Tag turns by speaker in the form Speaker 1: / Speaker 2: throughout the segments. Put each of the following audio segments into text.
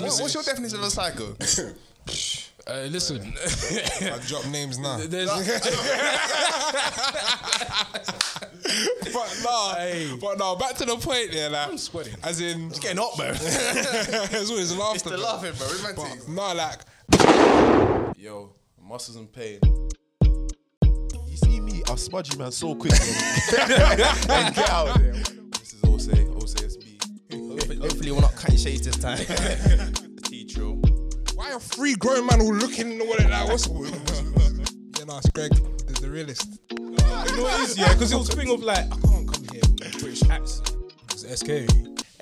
Speaker 1: What- what's your definition of a psycho?
Speaker 2: Uh, listen,
Speaker 3: I drop names now.
Speaker 2: there's
Speaker 3: but no,
Speaker 2: Hey.
Speaker 3: but no. Back to the point there, like
Speaker 2: I'm sweating.
Speaker 3: As in,
Speaker 1: Getting hot, bro.
Speaker 3: it's always laughter.
Speaker 1: It's the
Speaker 3: bro.
Speaker 1: laughing, bro. Romantic.
Speaker 3: But no, like
Speaker 4: Yo, muscles in pain. You see me, I'll smudge you, man, so quickly. and get out there. This is Ose, OSB.
Speaker 1: Hopefully, we're not cutting shades this time.
Speaker 3: Why are three grown men all looking in the wallet like what's? yeah, no, it's Greg, the, the realist.
Speaker 2: you know what it is, yeah, because it was a thing of like, I can't come here with a British accent. It's SK.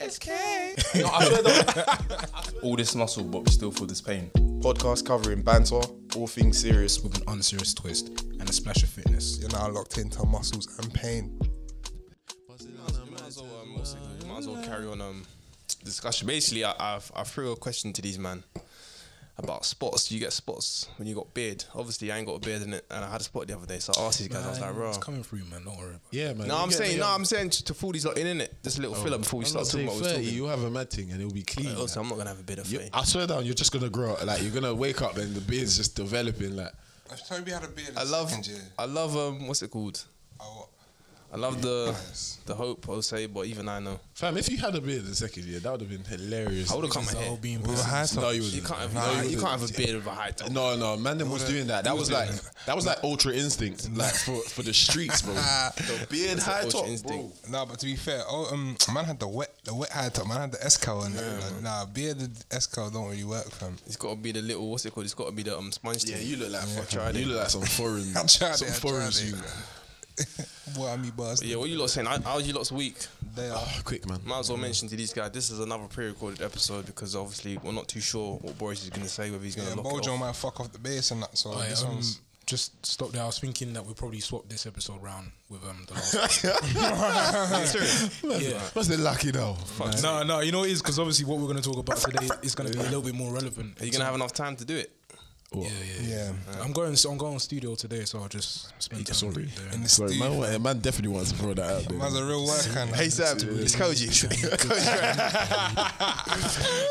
Speaker 4: No, I swear that. All this muscle, but we still feel this pain. Podcast covering banter, all things serious.
Speaker 2: With an unserious twist and a splash of fitness.
Speaker 3: You're now locked into muscles and pain.
Speaker 1: might as well, um, what's it called? Might as well carry on um discussion. Basically, I, I've I threw a question to these man about spots. You get spots when you got beard. Obviously, I ain't got a beard in it, and I had a spot the other day. So I asked these guys. I was like, bro.
Speaker 2: It's coming through, man. Don't worry about it.
Speaker 5: Yeah, man.
Speaker 1: No, I'm saying no.
Speaker 5: um,
Speaker 1: I'm saying to to fool these lot in in it. Just a little filler before we
Speaker 5: I'm
Speaker 1: start talking about what we're
Speaker 5: 30,
Speaker 1: talking.
Speaker 5: you'll have a mad thing and it'll be clean.
Speaker 1: Also. I'm not gonna have a beard of
Speaker 5: You- I swear down, you're just gonna grow up. Like you're gonna wake up and the beard's just developing. Like
Speaker 3: If Toby had a beard,
Speaker 1: I love, I love um, what's it called? I love the the hope. I'll say, but even I know.
Speaker 5: fam, if you had a beard in second year, that would have been hilarious.
Speaker 1: I would have cut my
Speaker 2: It's the
Speaker 1: hair.
Speaker 2: whole being
Speaker 3: With a high top.
Speaker 5: No, you
Speaker 1: You
Speaker 5: wouldn't.
Speaker 1: can't have,
Speaker 5: No,
Speaker 1: you,
Speaker 5: wouldn't.
Speaker 1: can't have a beard with a high top.
Speaker 5: No, no, man, them was doing that. That was like that was like ultra instinct, like for for the streets, bro. the beard high top,
Speaker 1: instinct.
Speaker 5: bro.
Speaker 3: No, but to be fair, oh, um, man had the wet, the wet high top. Man had the Escal and like, nah, bearded Escal don't really work, fam.
Speaker 1: It's got to be the little. What's it called? It's got to be the um sponge.
Speaker 5: Yeah,
Speaker 1: thing.
Speaker 5: you look like
Speaker 1: tried
Speaker 5: fucking. You look like some foreign, some foreign. you.
Speaker 3: Boy, I mean, bust.
Speaker 1: Yeah, what you lot saying? How- How's you lot's week?
Speaker 3: They are.
Speaker 5: Oh, quick, man.
Speaker 1: Might as well mention to these guys. This is another pre-recorded episode because obviously we're not too sure what Boris is going to say. Whether he's going to
Speaker 3: Yeah,
Speaker 1: to lock it
Speaker 3: Bojo
Speaker 1: off.
Speaker 3: might fuck off the base and that. So
Speaker 2: Alright,
Speaker 3: this
Speaker 2: um,
Speaker 3: one's.
Speaker 2: just stop there. I was thinking that we probably swap this episode round with um the last. yeah.
Speaker 5: What's the lucky though?
Speaker 2: No, no, you know it is because obviously what we're going to talk about today is going to be a little bit more relevant.
Speaker 1: Are you going to have enough time to do it?
Speaker 2: Yeah, yeah, yeah.
Speaker 3: Yeah.
Speaker 2: I'm going. I'm going studio today, so I'll just spend time
Speaker 5: Sorry.
Speaker 2: there.
Speaker 3: In the
Speaker 5: Sorry,
Speaker 3: studio.
Speaker 5: man, man definitely wants to throw that out there.
Speaker 3: Man's a real worker. and
Speaker 1: Hey
Speaker 3: that.
Speaker 1: Sam, it's Koji.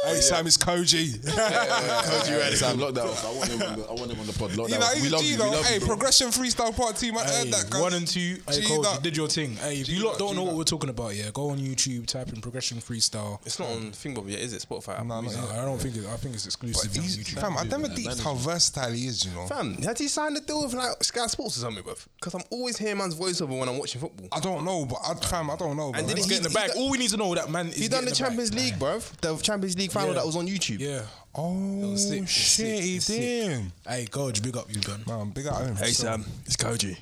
Speaker 3: Hey Sam, it's Koji.
Speaker 5: Koji ready. Sam, lock that off. I want him on the, I want him on the pod. Lock
Speaker 3: You
Speaker 5: that
Speaker 3: know,
Speaker 5: off.
Speaker 3: he's
Speaker 5: We
Speaker 3: a
Speaker 5: love
Speaker 3: G
Speaker 5: you. We love
Speaker 3: Hey,
Speaker 5: you,
Speaker 3: progression freestyle part team. I heard that. cuz.
Speaker 2: one and two. Hey,
Speaker 3: G
Speaker 2: coach,
Speaker 3: dot.
Speaker 2: you did your thing. Hey, if you lot don't know what we're talking about, yeah, go on YouTube, type in progression freestyle.
Speaker 1: It's not on Thingbob yet, is it? Spotify.
Speaker 3: No,
Speaker 2: No, I don't think it. I think it's exclusive on YouTube.
Speaker 3: fam, I never deeped how versatile he is, you know.
Speaker 1: Fam, had he signed a deal with like Sky Sports or something, bruv? Because I'm always hearing man's voiceover when I'm watching football.
Speaker 3: I don't know, but I, fam, I don't know.
Speaker 1: And
Speaker 3: bro.
Speaker 1: did he
Speaker 2: He's getting the
Speaker 1: he
Speaker 2: bag. All we need to know that man is
Speaker 1: He done
Speaker 2: getting
Speaker 1: the
Speaker 2: bag.
Speaker 1: Champions League, bruv. The Champions League final
Speaker 2: Yeah.
Speaker 1: that was on YouTube.
Speaker 2: Yeah.
Speaker 3: Oh
Speaker 2: sick.
Speaker 3: Shit, he did.
Speaker 2: Hey, coach, big up you, done.
Speaker 3: Man, big up him.
Speaker 1: Hey Sam, it's Koji.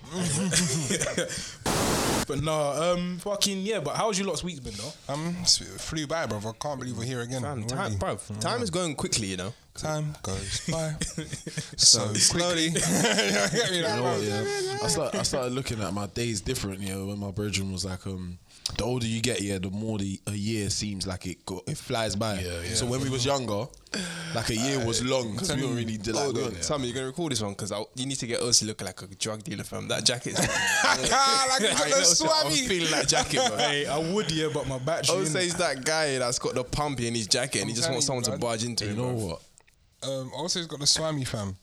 Speaker 2: But no, um, fucking yeah. But how's your lot's week been though?
Speaker 3: Um, it flew by, bro. I can't believe we're here again.
Speaker 1: Fam, time, bruv, time is going quickly, you know.
Speaker 3: Time goes by so slowly. Get me,
Speaker 5: You know what, yeah. I started, I started looking at my days different, you know, when my brethren was like, um, the older you get, yeah, the more the a year seems like it go, it flies by.
Speaker 2: Yeah, yeah.
Speaker 5: So when we was younger, like a year was long because we don't really did like.
Speaker 1: Hold on,
Speaker 5: don't-
Speaker 1: Sammy, you're gonna record this one because you need to get us looking like a drug dealer, fam. That jacket's.
Speaker 3: Ah, like
Speaker 1: I
Speaker 3: the
Speaker 1: know, so I'm feeling that jacket, bro.
Speaker 2: Hey, I would yeah, but my battery.
Speaker 1: I would say he's that guy that's got the pumpy in his jacket and he just wants someone to barge into
Speaker 5: You
Speaker 1: him.
Speaker 5: know
Speaker 1: bruv.
Speaker 5: what?
Speaker 3: Um, also, he's got the swami fam.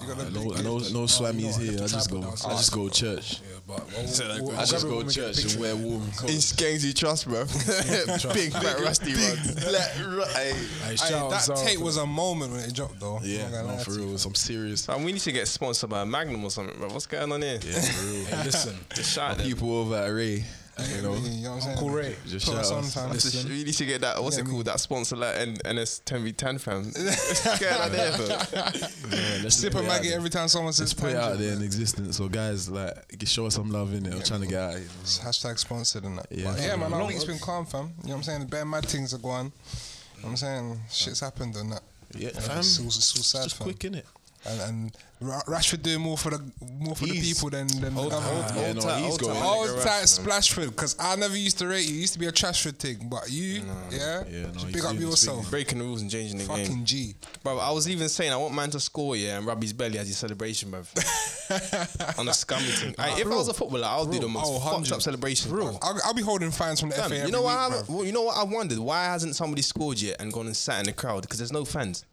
Speaker 3: You got the
Speaker 5: I
Speaker 3: big
Speaker 5: know, I
Speaker 3: gift.
Speaker 5: know, no
Speaker 2: Oh, you
Speaker 5: swammies here. I just go, I just go church.
Speaker 2: Yeah, but we'll,
Speaker 1: So that
Speaker 2: we'll. I'll
Speaker 5: just
Speaker 2: grab it
Speaker 5: go
Speaker 2: we get
Speaker 5: church and
Speaker 2: picture.
Speaker 5: wear warm
Speaker 1: In
Speaker 5: clothes.
Speaker 1: skanks you trust, bro. big, fat, rusty ones.
Speaker 5: Black, ru- hey.
Speaker 2: Hey,
Speaker 3: Hey,
Speaker 2: shout out
Speaker 3: that
Speaker 2: Zara
Speaker 3: tape
Speaker 2: for
Speaker 3: was a moment when it dropped, though. I'm
Speaker 5: Yeah,
Speaker 3: not gonna
Speaker 5: no,
Speaker 3: lie
Speaker 5: for
Speaker 3: to you.
Speaker 5: real, some serious.
Speaker 1: Fam, we need to get sponsored by Magnum or something, bro. What's going on here?
Speaker 5: Yeah, for real.
Speaker 2: Hey, listen,
Speaker 1: Just shout at them.
Speaker 5: People over at Ray, you know,
Speaker 3: You know what I'm saying?
Speaker 2: Uncle Ray.
Speaker 5: just
Speaker 3: Put
Speaker 5: shout
Speaker 3: us on,
Speaker 5: us.
Speaker 3: fam.
Speaker 1: Need to get that. What's
Speaker 3: Yeah,
Speaker 1: it
Speaker 3: me.
Speaker 1: called? That sponsor like N- NS 10v10 fam. What's going on there, bro?
Speaker 5: Yeah, let's
Speaker 3: Sip a
Speaker 5: it out
Speaker 3: maggot
Speaker 5: there.
Speaker 3: every time someone says
Speaker 5: Let's put it out there in existence. So guys, like, show us some love in it. I'm trying to get out. Here.
Speaker 3: It's Hashtag sponsored and that.
Speaker 5: Yeah.
Speaker 3: Yeah, yeah man, our
Speaker 2: Long-
Speaker 3: week's been calm, fam. You know what I'm saying? The bare mad things are going. You know what I'm saying? Shit's happened and that.
Speaker 5: Yeah, fam.
Speaker 3: It's all, it's all sad,
Speaker 5: Just
Speaker 3: fam.
Speaker 5: quick innit?
Speaker 3: And, and Ra- Rashford doing more for the more for the
Speaker 5: He's-
Speaker 3: people than than
Speaker 1: Hold
Speaker 3: the
Speaker 1: on,
Speaker 3: other-
Speaker 1: hold.
Speaker 5: Yeah,
Speaker 1: Hold
Speaker 5: no,
Speaker 1: tight,
Speaker 5: he's
Speaker 1: hold
Speaker 5: going-
Speaker 3: Old
Speaker 1: Nigga
Speaker 3: tight
Speaker 1: Rashford.
Speaker 3: Splashford, because I never used to rate you. It used to be a Trashford thing, but you, yeah,
Speaker 5: Yeah, no, he's
Speaker 3: big up
Speaker 5: doing his
Speaker 3: yourself.
Speaker 1: Breaking the rules and changing the game.
Speaker 3: Fucking G.
Speaker 1: Bro, I was even saying I want man to score, yeah, and rub his belly as his celebration, bro. on a scummy thing. Aye, if I was a footballer, I would do the most
Speaker 3: Oh,
Speaker 1: fucked
Speaker 3: 100.
Speaker 1: up celebration. Bro.
Speaker 3: I'll, I'll be holding fans from the
Speaker 1: Fam,
Speaker 3: FA.
Speaker 1: you
Speaker 3: every
Speaker 1: know what?
Speaker 3: Week,
Speaker 1: haven't-
Speaker 3: bruv.
Speaker 1: well, you know what? I wondered why hasn't somebody scored yet and gone and sat in the crowd because there's no fans.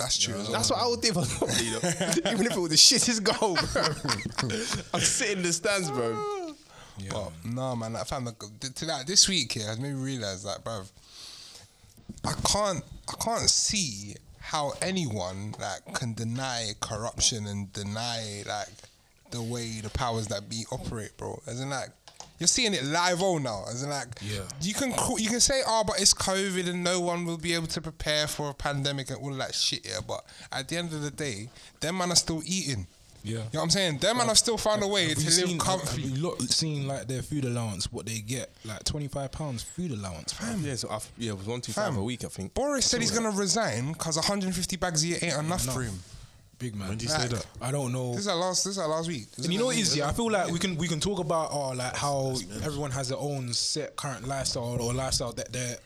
Speaker 3: That's true. well.
Speaker 1: That's what I would do if I was footballer, you know. Even if it was the shittest goal, bro. I'm sitting in the stands, bro.
Speaker 3: But no, man, that fam, like, to that this week here has made me realize that, bro. I can't, I can't see how anyone like can deny corruption and deny like the way the powers that be operate, bro. As in, like, you're seeing it live all now. As in, like,
Speaker 2: Yeah.
Speaker 3: you can call, you can say, oh, but it's COVID and no one will be able to prepare for a pandemic and all of that shit. Yeah, but at the end of the day, them man are still eating.
Speaker 2: Yeah.
Speaker 3: You know what I'm saying? Them man have still found a way
Speaker 2: Have
Speaker 3: to
Speaker 2: you
Speaker 3: live
Speaker 2: seen, have
Speaker 3: comfy.
Speaker 2: you lot seen like their food allowance, what they get, like twenty five pounds food allowance. Fam.
Speaker 1: Yeah, so I've, yeah, it was one two five
Speaker 3: Fam,
Speaker 1: a week, I think.
Speaker 3: Boris said he's gonna resign because 150 bags a year ain't enough for him.
Speaker 2: Big man.
Speaker 5: When did you say
Speaker 3: Like,
Speaker 5: that?
Speaker 2: I don't know.
Speaker 3: This is our last. This is our last week. This
Speaker 2: And you know
Speaker 3: our-
Speaker 2: what it is, yeah. I feel like we can we can talk about oh like how everyone has their own set current lifestyle or lifestyle that they're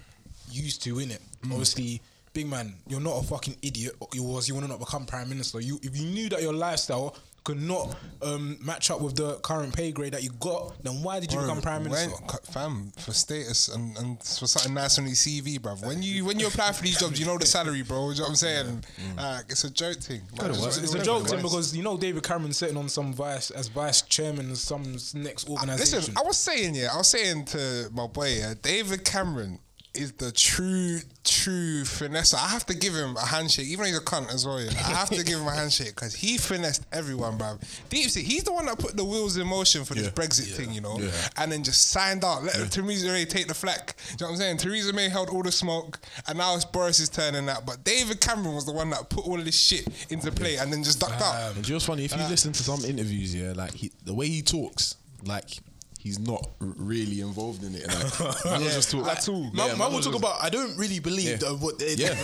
Speaker 2: used to in it.
Speaker 3: Mm.
Speaker 2: Obviously, big man, you're not a fucking idiot. You was you want to not become prime minister. You if you knew that your lifestyle could not um, match up with the current pay grade that you got, then why did you
Speaker 3: Bro,
Speaker 2: become prime minister?
Speaker 3: c- fam, for status and, and for something nice on your CV, bro. When you when you apply for these jobs, you know the salary, bro. You know what I'm saying? Like, it's a joke thing. Man,
Speaker 2: It's, it's a joke
Speaker 3: it
Speaker 2: thing because you know David Cameron sitting on some vice as vice chairman of some next organization.
Speaker 3: Listen, I was saying, yeah, I was saying to my boy, yeah, David Cameron is the true, true finesse. I have to give him a handshake, even though he's a cunt as well. Yeah. I have to give him a handshake because he finessed everyone, bruv. Deep sea, he's the one that put the wheels in motion for this
Speaker 5: Yeah.
Speaker 3: Brexit thing, you know,
Speaker 5: Yeah.
Speaker 3: and then just signed out. Let Theresa May take the flack. Do you know what I'm saying? Theresa May held all the smoke, and now it's Boris's turn and that. But David Cameron was the one that put all of this shit into play and then just ducked out.
Speaker 5: And do you know what's funny? If you listen to some interviews, yeah, like he, the way he talks, like he's not really involved in it. Like, will just talk
Speaker 3: at all.
Speaker 5: Yeah,
Speaker 2: Man, will talk about. I don't really believe
Speaker 5: Yeah.
Speaker 2: what they
Speaker 5: Yeah,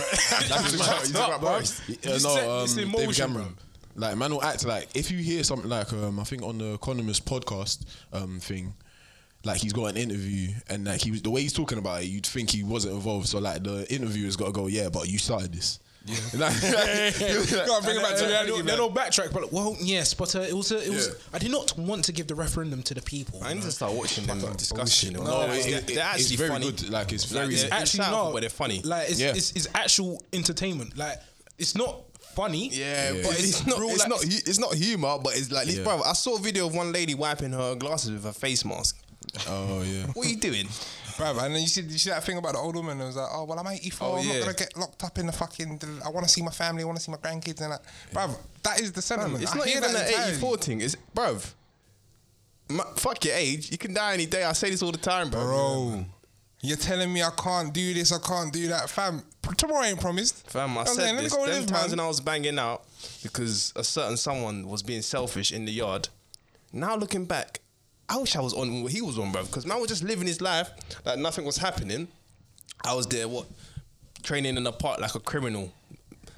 Speaker 5: that's his
Speaker 2: up.
Speaker 5: Yeah, no, um, David Cameron. Like man will act like if you hear something like um, I think on the Economist podcast um, thing, like he's got an interview and like he was the way he's talking about it, you'd think he wasn't involved. So like the interviewer's got to go, yeah, but you started this. Yeah, like,
Speaker 3: Gotta bring it back to reality.
Speaker 2: They they don't backtrack, but well, yes, but uh, it was. Uh, it was.
Speaker 5: Yeah.
Speaker 2: I did not want to give the referendum to the people.
Speaker 1: I need to start watching them discuss. You know,
Speaker 5: No,
Speaker 1: They're-
Speaker 5: it-
Speaker 1: actually
Speaker 5: it's very
Speaker 1: funny.
Speaker 5: good. Like, it's very-
Speaker 1: they're
Speaker 2: actually
Speaker 1: insightful,
Speaker 2: no,
Speaker 1: but they're funny.
Speaker 2: Like it's,
Speaker 5: Yeah.
Speaker 2: it's, it's actual entertainment. Like it's not funny.
Speaker 1: Yeah,
Speaker 5: Yeah.
Speaker 1: but
Speaker 2: It's
Speaker 1: it's, not.
Speaker 2: real
Speaker 1: It's
Speaker 2: life-
Speaker 1: not. It's not humor, but it's like,
Speaker 5: Yeah.
Speaker 1: bro. I saw a video of one lady wiping her glasses with a face mask.
Speaker 5: oh yeah.
Speaker 1: What are you doing?
Speaker 3: Bruv, and then you see, you see that thing about the old woman. It was like, oh well, I'm 84.
Speaker 1: Oh,
Speaker 3: I'm
Speaker 1: yeah.
Speaker 3: not gonna get locked up in the fucking. I want to see my family. I want to see my grandkids and that. Bruv, that is the sentiment.
Speaker 1: It's
Speaker 3: I
Speaker 1: not even
Speaker 3: that
Speaker 1: an 84 thing. It's bruv. ma- Fuck your age. You can die any day. I say this all the time, bro.
Speaker 3: bro. You're telling me I can't do this, I can't do that, fam. Tomorrow ain't promised.
Speaker 1: Fam, I
Speaker 3: I'm
Speaker 1: said
Speaker 3: saying, let me
Speaker 1: this.
Speaker 3: go
Speaker 1: Them times
Speaker 3: man.
Speaker 1: when I was banging out because a certain someone was being selfish in the yard. Now looking back, I wish I was on what he was on, bro. Because man was just living his life like nothing was happening. I was there, what, training in the park like a criminal.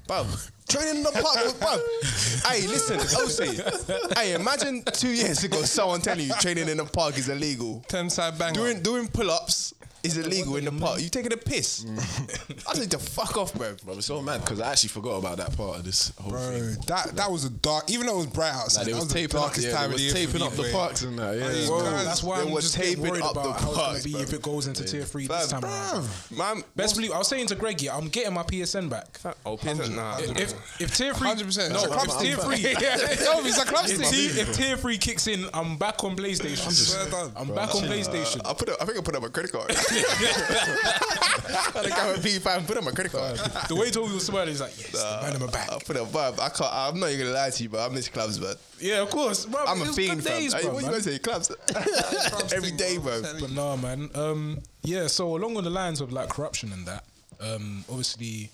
Speaker 1: Bro, training in the park, bro. hey, listen, OC. hey, imagine two years ago someone telling you training in the park is illegal.
Speaker 3: Ten side bang.
Speaker 1: Doing doing pull ups is illegal in the park. You taking a piss?
Speaker 3: Mm.
Speaker 1: I need to fuck off, bro.
Speaker 5: Bro, it's so mad because I actually forgot about that part of this whole
Speaker 3: Bro,
Speaker 5: thing.
Speaker 3: that that was a dark. Even though it was bright outside,
Speaker 5: Like
Speaker 3: that
Speaker 5: was
Speaker 3: was the
Speaker 5: taping up,
Speaker 3: darkest
Speaker 5: yeah,
Speaker 3: time
Speaker 5: they
Speaker 3: of the year.
Speaker 5: taping up the parks and that. Yeah,
Speaker 3: Hey,
Speaker 2: Bro, that's why I'm just
Speaker 1: taping
Speaker 2: worried
Speaker 1: up
Speaker 2: about
Speaker 1: the
Speaker 2: how it's gonna be
Speaker 1: bro.
Speaker 2: if it goes into tier three this time around.
Speaker 1: Man,
Speaker 2: Best believe I was saying to Greggy, I'm getting my PSN back.
Speaker 1: Oh, PSN, nah.
Speaker 2: If if tier three,
Speaker 3: 100%.
Speaker 2: no,
Speaker 3: It's a club
Speaker 2: if tier three,
Speaker 3: Yo, it's a club
Speaker 2: if, tier, if tier three kicks in, I'm back on PlayStation. I'm back on PlayStation.
Speaker 1: I put. I think I put up my credit card. I got a P5 and put up my credit card.
Speaker 2: the way Toby was smiling, he's like, yes, the man in my back.
Speaker 1: I put up. I can't. I'm not even gonna lie to you, but I miss clubs, but
Speaker 2: Yeah, of course, bro.
Speaker 1: I'm a fiend, fam.
Speaker 2: days, bro,
Speaker 1: what you gonna say? Clubs every day, bro.
Speaker 2: But nah, man. Um, yeah. So along on the lines of like corruption and that, um, obviously,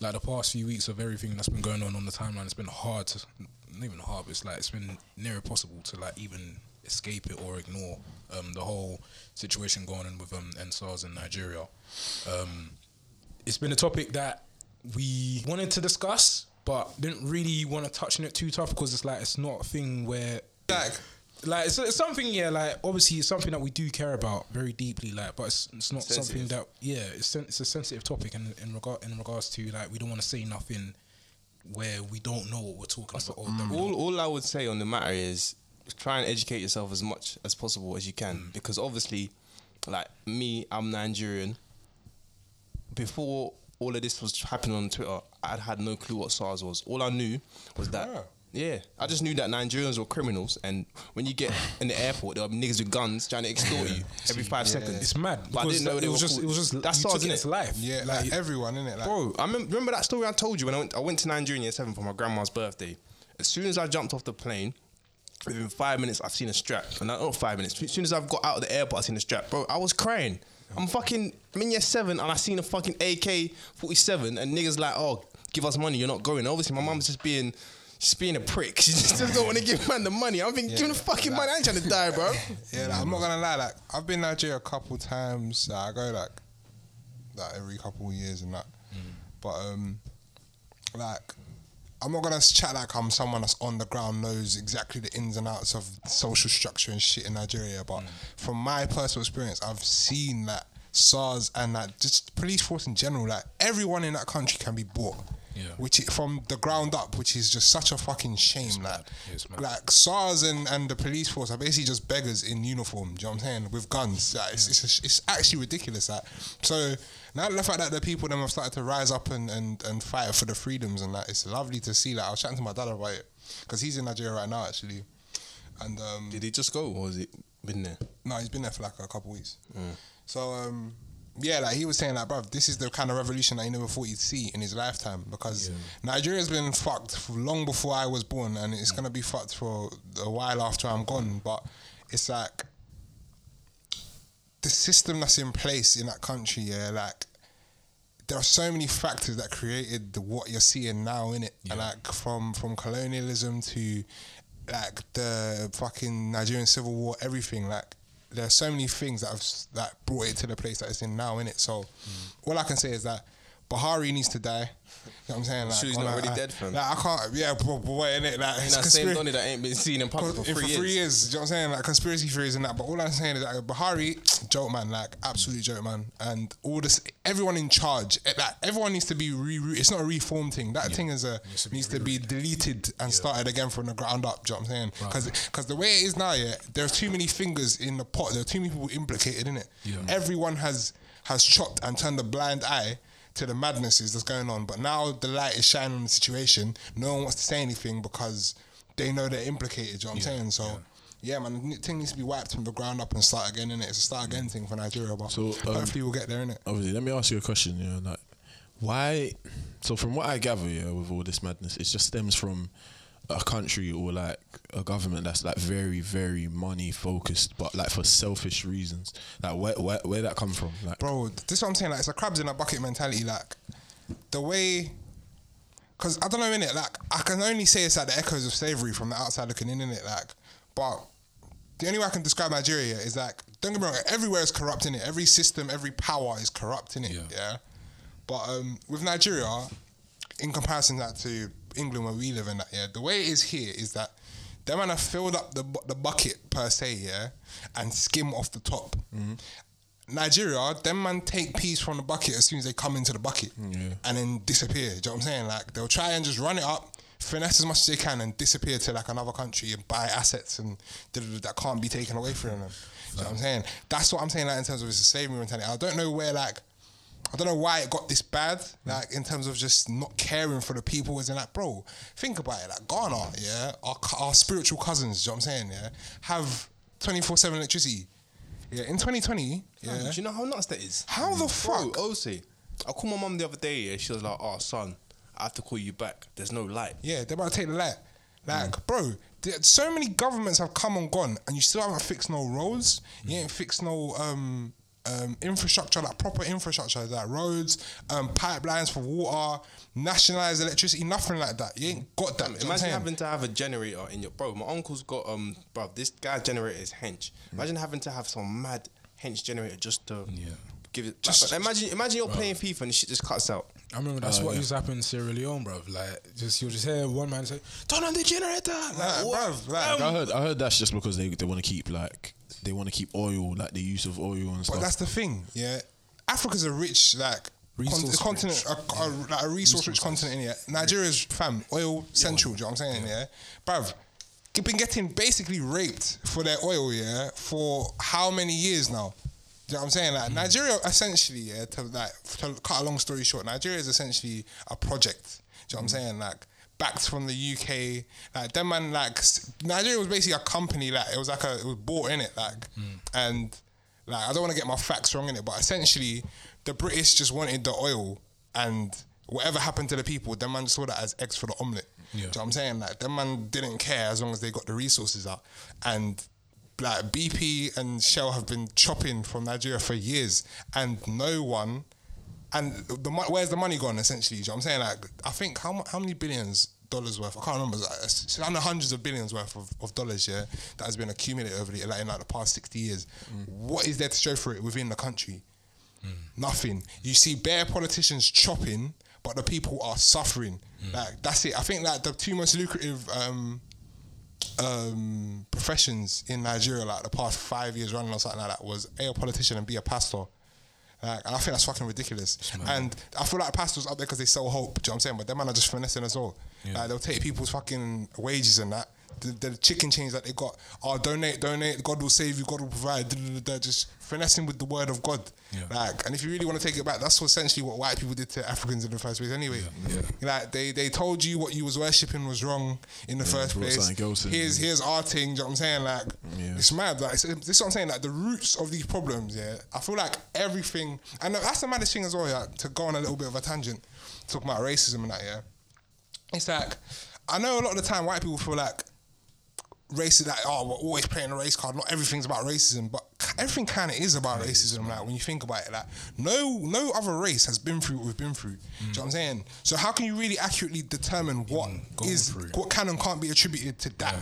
Speaker 2: like the past few weeks of everything that's been going on on the timeline, it's been hard to, not even hard, but it's like it's been near impossible to like even escape it or ignore um, the whole situation going on with um, EndSARS in Nigeria. Um, it's been a topic that we wanted to discuss, but didn't really want to touch on it too tough because it's like it's not a thing where
Speaker 3: Like,
Speaker 2: like it's, it's something yeah like obviously it's something that we do care about very deeply like but it's, it's not something that yeah it's sen- it's a sensitive topic in in regard in regards to like we don't want to say nothing where we don't know what we're talking about. we
Speaker 1: All, all I would say on the matter is try and educate yourself as much as possible as you can
Speaker 2: Mm.
Speaker 1: because obviously, like me, I'm Nigerian. Before all of this was happening on Twitter, I had no clue what SARS was. All I knew was that.
Speaker 3: Ah.
Speaker 1: Yeah, I just knew that Nigerians were criminals, and when you get in the airport, there are niggas with guns trying to extort you every five seconds.
Speaker 2: It's mad.
Speaker 1: But I
Speaker 2: because
Speaker 1: didn't know
Speaker 2: it was just
Speaker 1: called-
Speaker 2: it was just
Speaker 1: that's
Speaker 2: you
Speaker 1: SARS,
Speaker 2: took it life.
Speaker 3: Yeah, like, everyone in it. Like,
Speaker 1: Bro, I mem- remember that story I told you when I went, I went to Nigeria in year seven for my grandma's birthday. As soon as I jumped off the plane, within five minutes, I've seen a strap. And not not five minutes. As soon as I've got out of the airport, I've seen a strap. Bro, I was crying. I'm fucking, I'm in year seven and I seen a fucking AK 47 and niggas like, oh, give us money, you're not going. Obviously, my mum's just being, she's being a prick. She just don't want to give man the money. I'm thinking, give him the fucking money. I ain't trying to die, bro.
Speaker 3: Yeah, like, I'm not gonna lie. Like I've been Nigeria a couple times. Like, I go like, like every couple of years and that. But um, like, I'm not gonna chat like I'm someone that's on the ground knows exactly the ins and outs of social structure and shit in Nigeria. But mm. from my personal experience, I've seen that SARS and that just police force in general. Like everyone in that country can be bought.
Speaker 2: Yeah.
Speaker 3: Which i- from the ground up, which is just such a fucking shame. like,
Speaker 2: It's
Speaker 3: like SARS and, and the police force are basically just beggars in uniform. Do you know what I'm saying? With guns. Like, it's, it's, it's actually ridiculous. Like. So now the fact that the people them have started to rise up and, and, and fight for the freedoms and that, it's lovely to see. Like I was chatting to my dad about it because he's in Nigeria right now actually, and um,
Speaker 1: Did he just go or has he been there?
Speaker 3: no, he's been there for like a couple weeks. So um, yeah, like he was saying, like, bro, this is the kind of revolution that he never thought he'd see in his lifetime because Nigeria's been fucked long before I was born, and it's gonna be fucked for a while after I'm gone. But it's like the system that's in place in that country, yeah, like. There are so many factors that created the, what you're seeing now in it, and like from from colonialism to like the fucking Nigerian civil war, everything. Like there are so many things that have that brought it to the place that it's in now. In it, so mm. all I can say is that Buhari needs to die. You know what I'm saying? Like,
Speaker 1: Sure he's not
Speaker 3: a-
Speaker 1: already
Speaker 3: I-
Speaker 1: dead, fam?
Speaker 3: Like I can't. Yeah, but boy, in it, like
Speaker 1: In
Speaker 3: it's
Speaker 1: that same
Speaker 3: conspira-
Speaker 1: Donny that ain't been seen in public for
Speaker 3: for
Speaker 1: three,
Speaker 3: three
Speaker 1: years.
Speaker 3: years. You know what I'm saying? Like conspiracy theories and that. But all I'm saying is that Buhari, joke man, like absolute joke man, and all this, everyone in charge, eh, like everyone needs to be re. re- It's not a reform thing. That thing is a needs to be, deleted and started again from the ground up. Do you know what I'm saying? Because because the way it is now, yeah, there's too many fingers in the pot. There are too many people implicated in it. Everyone has has chopped and turned a blind eye to the madnesses that's going on. But now the light is shining on the situation. No one wants to say anything because they know they're implicated. You know what I'm saying? So. Yeah, man, the thing needs to be wiped from the ground up and start again, innit? It's a start again thing for Nigeria, but
Speaker 5: So, um,
Speaker 3: hopefully we'll get there, innit?
Speaker 5: obviously, let me ask you a question. You know, like, why? So, from what I gather, yeah, with all this madness, it just stems from a country or like a government that's like very, very money focused, but like for selfish reasons. Like, where where where that come from? Like,
Speaker 3: Bro, this is what I'm saying. Like, it's a crabs in a bucket mentality. Like, the way. Because I don't know, in it Like, I can only say it's like the echoes of slavery from the outside looking in, in it Like, but the only way I can describe Nigeria is like, don't get me wrong, everywhere is corrupt in it. Every system, every power is corrupt in it. Yeah.
Speaker 2: Yeah.
Speaker 3: But um, with Nigeria, in comparison that to England where we live in that, yeah, the way it is here is that them man have filled up the the bucket per se, yeah, and skim off the top. Mm-hmm. Nigeria, them man take peas from the bucket as soon as they come into the bucket mm, and then disappear. Do you know what I'm saying? Like they'll try and just run it up, finesse as much as they can, and disappear to like another country and buy assets and that can't be taken away from them. You know what I'm saying? That's what I'm saying. Like in terms of it's a slavery mentality. I don't know where like. I don't know why it got this bad, like in terms of just not caring for the people. As in, like, bro, think about it. Like Ghana, yeah, our, our spiritual cousins. You know what I'm saying? Yeah, have 24 seven electricity. Yeah, in 2020, yeah.
Speaker 1: Do you know how nuts that is?
Speaker 3: How the
Speaker 1: Bro,
Speaker 3: fuck?
Speaker 1: Osi, I called my mum the other day. Yeah, she was like, "Oh, son, I have to call you back. There's no light."
Speaker 3: Yeah, they're about to take the light. Like, bro, there, so many governments have come and gone, and you still haven't fixed no roads. You ain't fixed no um, um, infrastructure, like proper infrastructure, like roads, um, pipelines for water, nationalized electricity, nothing like that. You ain't got that. do you know
Speaker 1: Imagine having to have a generator in your bro. My uncle's got um, bro. This guy's generator is hench. Imagine having to have some mad hench generator just to yeah. give it. Just imagine, imagine you're playing FIFA and the shit just cuts out.
Speaker 2: I remember that's what used to happen in Sierra Leone, bro. Like, just you'll just hear one man say, "Turn on the generator." Like,
Speaker 3: Like,
Speaker 2: what?
Speaker 3: bruv, like,
Speaker 5: I heard I heard that's just because they they want to keep like they want to keep oil like the use of oil and
Speaker 3: But
Speaker 5: stuff.
Speaker 3: that's the thing, yeah. Africa's a rich, like
Speaker 2: Resource
Speaker 3: continent,
Speaker 2: rich.
Speaker 3: a, a, like a resource-rich continent in here. Nigeria's fam oil central. Do you know what I'm saying? Yeah, bruv, they've been getting basically raped for their oil. Yeah, for how many years now? Do you know what I'm saying? Like Nigeria, essentially, yeah. To like to cut a long story short, Nigeria is essentially a project. Do you know what I'm saying? Like backed from the UK. Like them man, like Nigeria was basically a company. Like it was like a it was bought in it. Like and like I don't want to get my facts wrong in it, but essentially the British just wanted the oil and whatever happened to the people, them man saw that as eggs for the omelette.
Speaker 2: Yeah.
Speaker 3: Do you know what I'm saying? Like them man didn't care as long as they got the resources out. And like BP and Shell have been chopping from Nigeria for years and no one and the where's the money gone essentially? You know what I'm saying? Like I think how how many billions dollars worth? I can't remember. It's like, It's it's hundreds of billions worth of, of dollars, yeah, that has been accumulated over the like in like the past sixty years. What is there to show for it within the country? Nothing. You see bare politicians chopping, but the people are suffering. Like that's it. I think like the two most lucrative um, um, professions in Nigeria, like the past five years running or something like that, was a, a politician and be a pastor. Like, and I think that's fucking ridiculous. And I feel like pastors up there because they sell hope. Do you know what I'm saying? But them man are just finessing as well. Like they'll take people's fucking wages and that. The, the chicken change that they got. Oh, donate, donate. God will save you. God will provide. da, Just finessing with the word of God.
Speaker 2: Yeah.
Speaker 3: Like, and if you really want to take it back, that's essentially what white people did to Africans in the first place. Anyway, like they they told you what you was worshipping was wrong in the first place.
Speaker 5: something else in.
Speaker 3: Here's here's our thing. You know what I'm saying? Like,
Speaker 5: Yeah.
Speaker 3: it's mad. Like, it's- this is what I'm saying. Like, the roots of these problems. Yeah, I feel like everything, and that's the maddest thing as well. Yeah, to go on a little bit of a tangent, talking about racism and that. Yeah, it's like I know a lot of the time white people feel like is like oh we're always playing a race card. Not everything's about racism, but everything kind of is about racism. Like when you think about it, like no no other race has been through what we've been through. Do you know what I'm saying? So how can you really accurately determine what is, what can and can't be attributed to that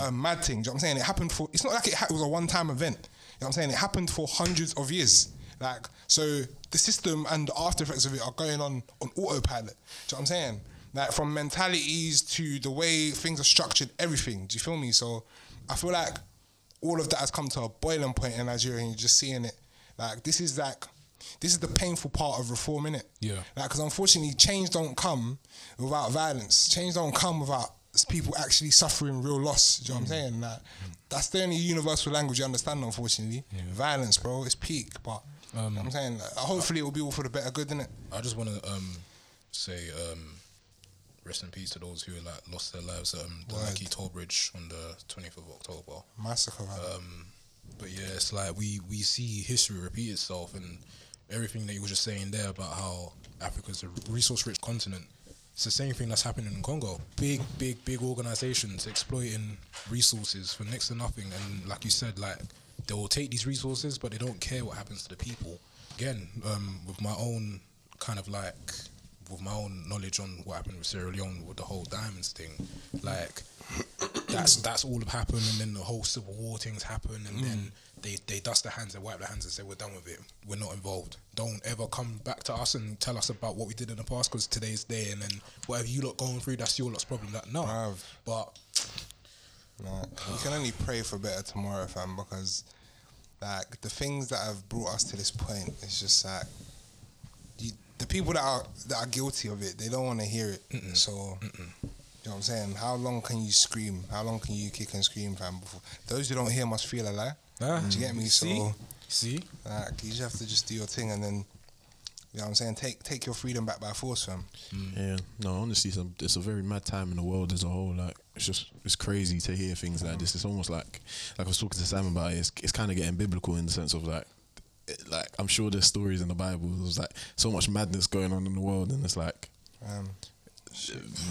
Speaker 3: um, mad thing? Do you know what I'm saying? It happened for. It's not like it, ha- it was a one time event. You know what I'm saying? It happened for hundreds of years. Like so, the system and the after effects of it are going on on autopilot. Do you know what I'm saying? Like from mentalities to the way things are structured, everything. Do you feel me? So I feel like all of that has come to a boiling point in Nigeria, and you're just seeing it. Like this is like this is the painful part of reform, innit?
Speaker 2: Yeah.
Speaker 3: Like, because unfortunately, change don't come without violence. Change don't come without people actually suffering real loss. Do you know what I'm saying? Like, that's the only universal language you understand. Unfortunately, violence, bro, it's peak. But you know what I'm saying, like, hopefully, it will be all for the better good, innit?
Speaker 2: I just want to um, say um, rest in peace to those who like lost their lives at um, the
Speaker 3: Word.
Speaker 2: Lekki toll bridge on the 20th of October.
Speaker 3: Massacre, man.
Speaker 2: Um, but yeah, it's like we we see history repeat itself, and everything that you were just saying there about how Africa's a resource-rich continent. It's the same thing that's happening in Congo. Big, big, big organizations exploiting resources for next to nothing, and like you said, like they will take these resources, but they don't care what happens to the people. Again, um, with my own kind of like with my own knowledge on what happened with Sierra Leone with the whole diamonds thing, like that's that's all that happened, and then the whole civil war things happen, and then mm. they they dust their hands and wipe their hands and say we're done with it. We're not involved. Don't ever come back to us and tell us about what we did in the past because today's day, and then whatever you lot going through, that's your lot's problem. That no,
Speaker 3: Bruv.
Speaker 2: but
Speaker 3: Nah, you can only pray for better tomorrow, fam, because like the things that have brought us to this point, it's just like the people that are that are guilty of it, they don't want to hear it. So, you know what I'm saying? How long can you scream? How long can you kick and scream, fam? Before those who don't hear must feel a lie.
Speaker 2: Ah,
Speaker 3: Do you get me?
Speaker 2: see?
Speaker 3: So,
Speaker 2: see,
Speaker 3: like, you just have to just do your thing, and then, you know what I'm saying? Take take your freedom back by force, fam.
Speaker 5: Yeah, no, honestly, it's a, it's a very mad time in the world as a whole. Like, it's just it's crazy to hear things like this. It's almost like, like I was talking to Sam about it. It's, it's kind of getting biblical in the sense of like, it- like I'm sure there's stories in the Bible. There's like so much madness going on in the world, and it's like,
Speaker 3: Um,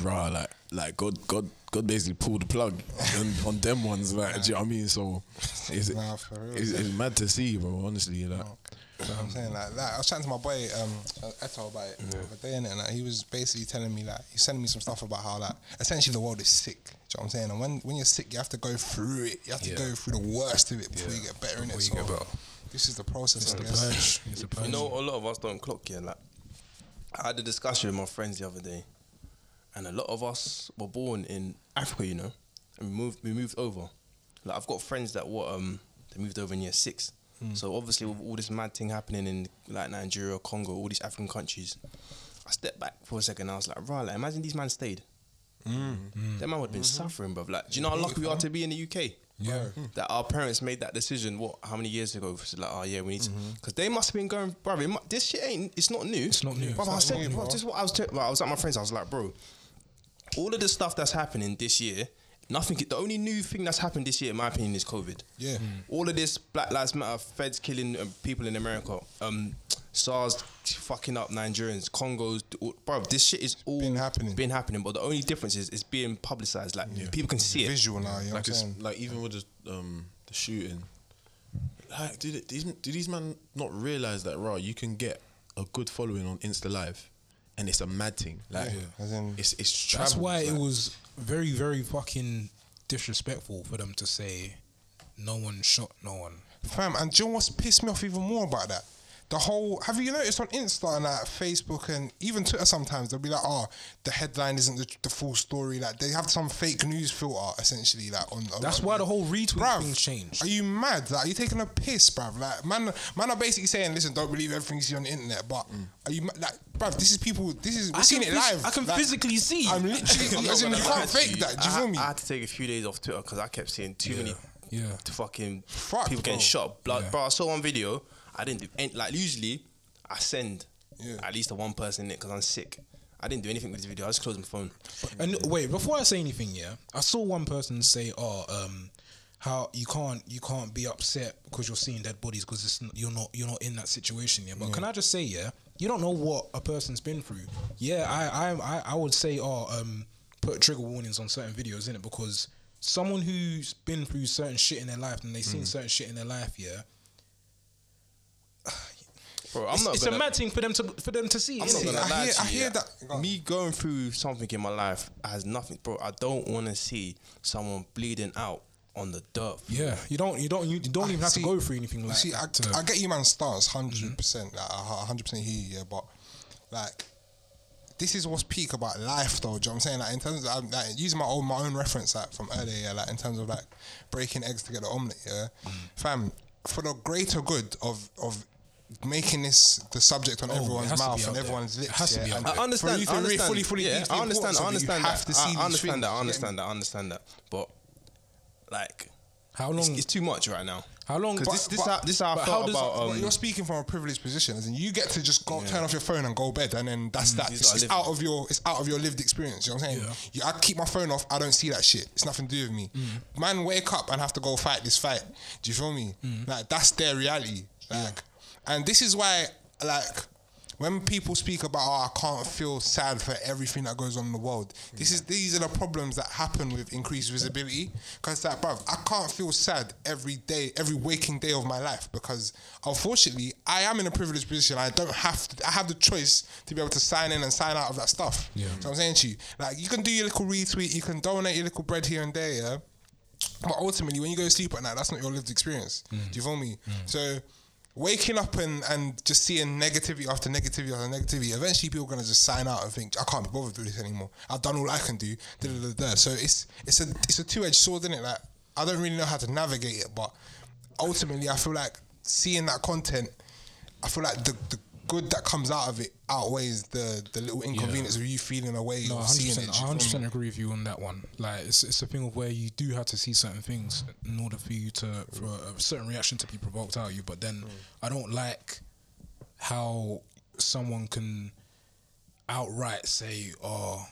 Speaker 5: rah, like like God, God, God basically pulled the plug on, on them ones. Like, do you know what I mean? So it's,
Speaker 3: Nah, for real.
Speaker 5: it's, it's mad to see, bro. Honestly, like.
Speaker 3: You know what I'm saying like that. I was chatting to my boy um, Eto about it the other day, and like, he was basically telling me like he's sending me some stuff about how like essentially the world is sick. Do you know what I'm saying? And when when you're sick, you have to go through it. You have to
Speaker 2: Yeah.
Speaker 3: go through the worst of it before you get better in it. So
Speaker 2: get better.
Speaker 3: This is the process.
Speaker 2: it's
Speaker 3: I
Speaker 2: the
Speaker 3: guess.
Speaker 2: purge. It's the purge.
Speaker 1: You know, a lot of us don't clock yet. Like, I had a discussion with my friends the other day, and a lot of us were born in Africa, you know, and we moved we moved over. Like, I've got friends that were um they moved over in year six. So obviously, with all this mad thing happening in like Nigeria, Congo, all these African countries, I stepped back for a second. I was like, right, like, imagine these man stayed.
Speaker 3: Mm.
Speaker 1: That man would have been suffering, bro. Like, do you know how lucky we are to be in the UK?
Speaker 2: Yeah.
Speaker 1: That our parents made that decision. What? How many years ago? It's like, oh yeah, we need to,
Speaker 3: Mm-hmm.
Speaker 1: because they must have been going, bro. Mu- this shit ain't. It's not new.
Speaker 2: It's not new.
Speaker 1: Bro, I was
Speaker 3: It's not
Speaker 1: saying,
Speaker 3: new,
Speaker 1: bro, this is what I was. T- bro, I was at my friends. I was like, bro, all of the stuff that's happening this year, nothing. The only new thing that's happened this year, in my opinion, is COVID.
Speaker 3: Yeah.
Speaker 1: All of this Black Lives Matter, feds killing um, people in America, um, SARS fucking up Nigerians, Congos, all- bro. This shit is all
Speaker 3: been happening.
Speaker 1: Been happening, but the only difference is it's being publicized. Like people can see it.
Speaker 3: Visual now, you know
Speaker 5: like
Speaker 3: what
Speaker 5: it's, like even with the um the shooting, like did it, these did these man not realize that raw you can get a good following on Insta Live, and it's a mad thing. Like
Speaker 3: Yeah, as in-
Speaker 5: it's it's
Speaker 2: That's why
Speaker 5: like-
Speaker 2: it was very, very fucking disrespectful for them to say no one shot no one.
Speaker 3: Fam, and do you know what's pissed me off even more about that? The whole have you noticed on Insta and like Facebook and even Twitter sometimes they'll be like, oh, the headline isn't the, the full story. Like they have some fake news filter essentially like on. on
Speaker 2: That's why the whole retweet
Speaker 3: Bruv,
Speaker 2: thing changed.
Speaker 3: Are you mad? Like, are you taking a piss, bruv? Like, man, man are basically saying, listen, don't believe everything you see on the internet. But mm. are you ma- like, bruv? This is people. This is we're
Speaker 2: I
Speaker 3: seeing it live.
Speaker 2: I can
Speaker 3: Like,
Speaker 2: physically see.
Speaker 3: I'm literally. as in, you can't fake that. Do you
Speaker 1: I,
Speaker 3: feel me?
Speaker 1: I had to take a few days off Twitter because I kept seeing too many
Speaker 2: yeah.
Speaker 1: to fucking
Speaker 3: Fuck,
Speaker 1: people getting shot. Blood,
Speaker 2: Yeah.
Speaker 1: bro. I saw one video. I didn't do any, like usually I send
Speaker 3: Yeah.
Speaker 1: at least a one person in it because I'm sick. I didn't do anything with this video. I just closed my phone.
Speaker 2: And wait, before I say anything, yeah, I saw one person say, "Oh, um, how you can't you can't be upset because you're seeing dead bodies because you're not you're not in that situation, yeah." But can I just say, yeah, you don't know what a person's been through. Yeah, I I I, I would say, oh, um, put trigger warnings on certain videos in it because someone who's been through certain shit in their life and they've seen certain shit in their life, yeah.
Speaker 1: Bro, I'm
Speaker 2: it's
Speaker 1: not
Speaker 2: it's
Speaker 1: gonna,
Speaker 2: a mad thing for them to for them to see.
Speaker 1: I'm not gonna
Speaker 3: I hear-
Speaker 1: to
Speaker 3: I hear
Speaker 1: yeah.
Speaker 3: that. Go.
Speaker 1: Me going through something in my life has nothing, bro. I don't want to see someone bleeding out on the dirt.
Speaker 2: Yeah, you don't you don't you don't even have to go through anything like
Speaker 3: see,
Speaker 2: that.
Speaker 3: I,
Speaker 2: to-
Speaker 3: I get you, man. Stars, 100 percent. Like, hundred percent hear you. Yeah, but like, this is what's peak about life, though. Do you know what I'm saying? Like, in terms of I'm, like, using my own my own reference, like from earlier, yeah, like in terms of like breaking eggs to get the omelet. Yeah,
Speaker 2: Mm.
Speaker 3: fam, for the greater good of of making this the subject on
Speaker 2: Oh,
Speaker 3: everyone's
Speaker 2: has to be
Speaker 3: mouth and
Speaker 2: there.
Speaker 3: everyone's
Speaker 2: It
Speaker 3: lips.
Speaker 2: has to
Speaker 3: yeah,
Speaker 2: be
Speaker 3: and.
Speaker 1: I understand.
Speaker 3: you
Speaker 1: I understand.
Speaker 3: fully, fully
Speaker 1: yeah, I understand. I understand
Speaker 3: you
Speaker 1: that.
Speaker 3: have to see
Speaker 1: I, I understand that. I
Speaker 3: you get me?
Speaker 1: understand that. I understand that. But like,
Speaker 2: how long?
Speaker 1: it's, it's too much right now.
Speaker 2: How long-
Speaker 1: Because this, this,
Speaker 3: but-
Speaker 1: how, this is how I felt
Speaker 2: does-
Speaker 1: about.
Speaker 3: But
Speaker 1: Um,
Speaker 3: you're speaking from a privileged position, as in you get to just go turn off your phone and go bed, and then that's mm,
Speaker 1: that.
Speaker 3: It's, it's out of your it's out of your lived experience. You know what I'm saying? You, I keep my phone off. I don't see that shit. It's nothing to do with me. Mm. Man, wake up and have to go fight this fight. Do you feel me? Mm. Like that's their reality. Like, and this is why like. When people speak about, oh, I can't feel sad for everything that goes on in the world. This is these are the problems that happen with increased visibility. Because like, bruv, I can't feel sad every day, every waking day of my life. Because unfortunately, I am in a privileged position. I don't have, to, I have the choice to be able to sign in and sign out of that stuff.
Speaker 2: Yeah.
Speaker 3: So I'm saying to you, like, you can do your little retweet, you can donate your little bread here and there, yeah. But ultimately, when you go to sleep at night, that's not your lived experience. Mm. Do you feel me? Mm. So waking up and, and just seeing negativity after negativity after negativity, eventually people are gonna just sign out and think, I can't be bothered with this anymore. I've done all I can do. Da, da, da. So it's it's a it's a two edged sword, isn't it? Like I don't really know how to navigate it, but ultimately, I feel like seeing that content, I feel like the, the good that comes out of it outweighs the the little inconvenience of you feeling away
Speaker 2: No,
Speaker 3: or
Speaker 2: hundred
Speaker 3: seeing
Speaker 2: percent.
Speaker 3: it. do
Speaker 2: I
Speaker 3: feel
Speaker 2: hundred percent agree with you on that one. Like, it's it's a thing of where you do have to see certain things in order for you to for a certain reaction to be provoked out of you. But then mm. I don't like how someone can outright say, "Oh,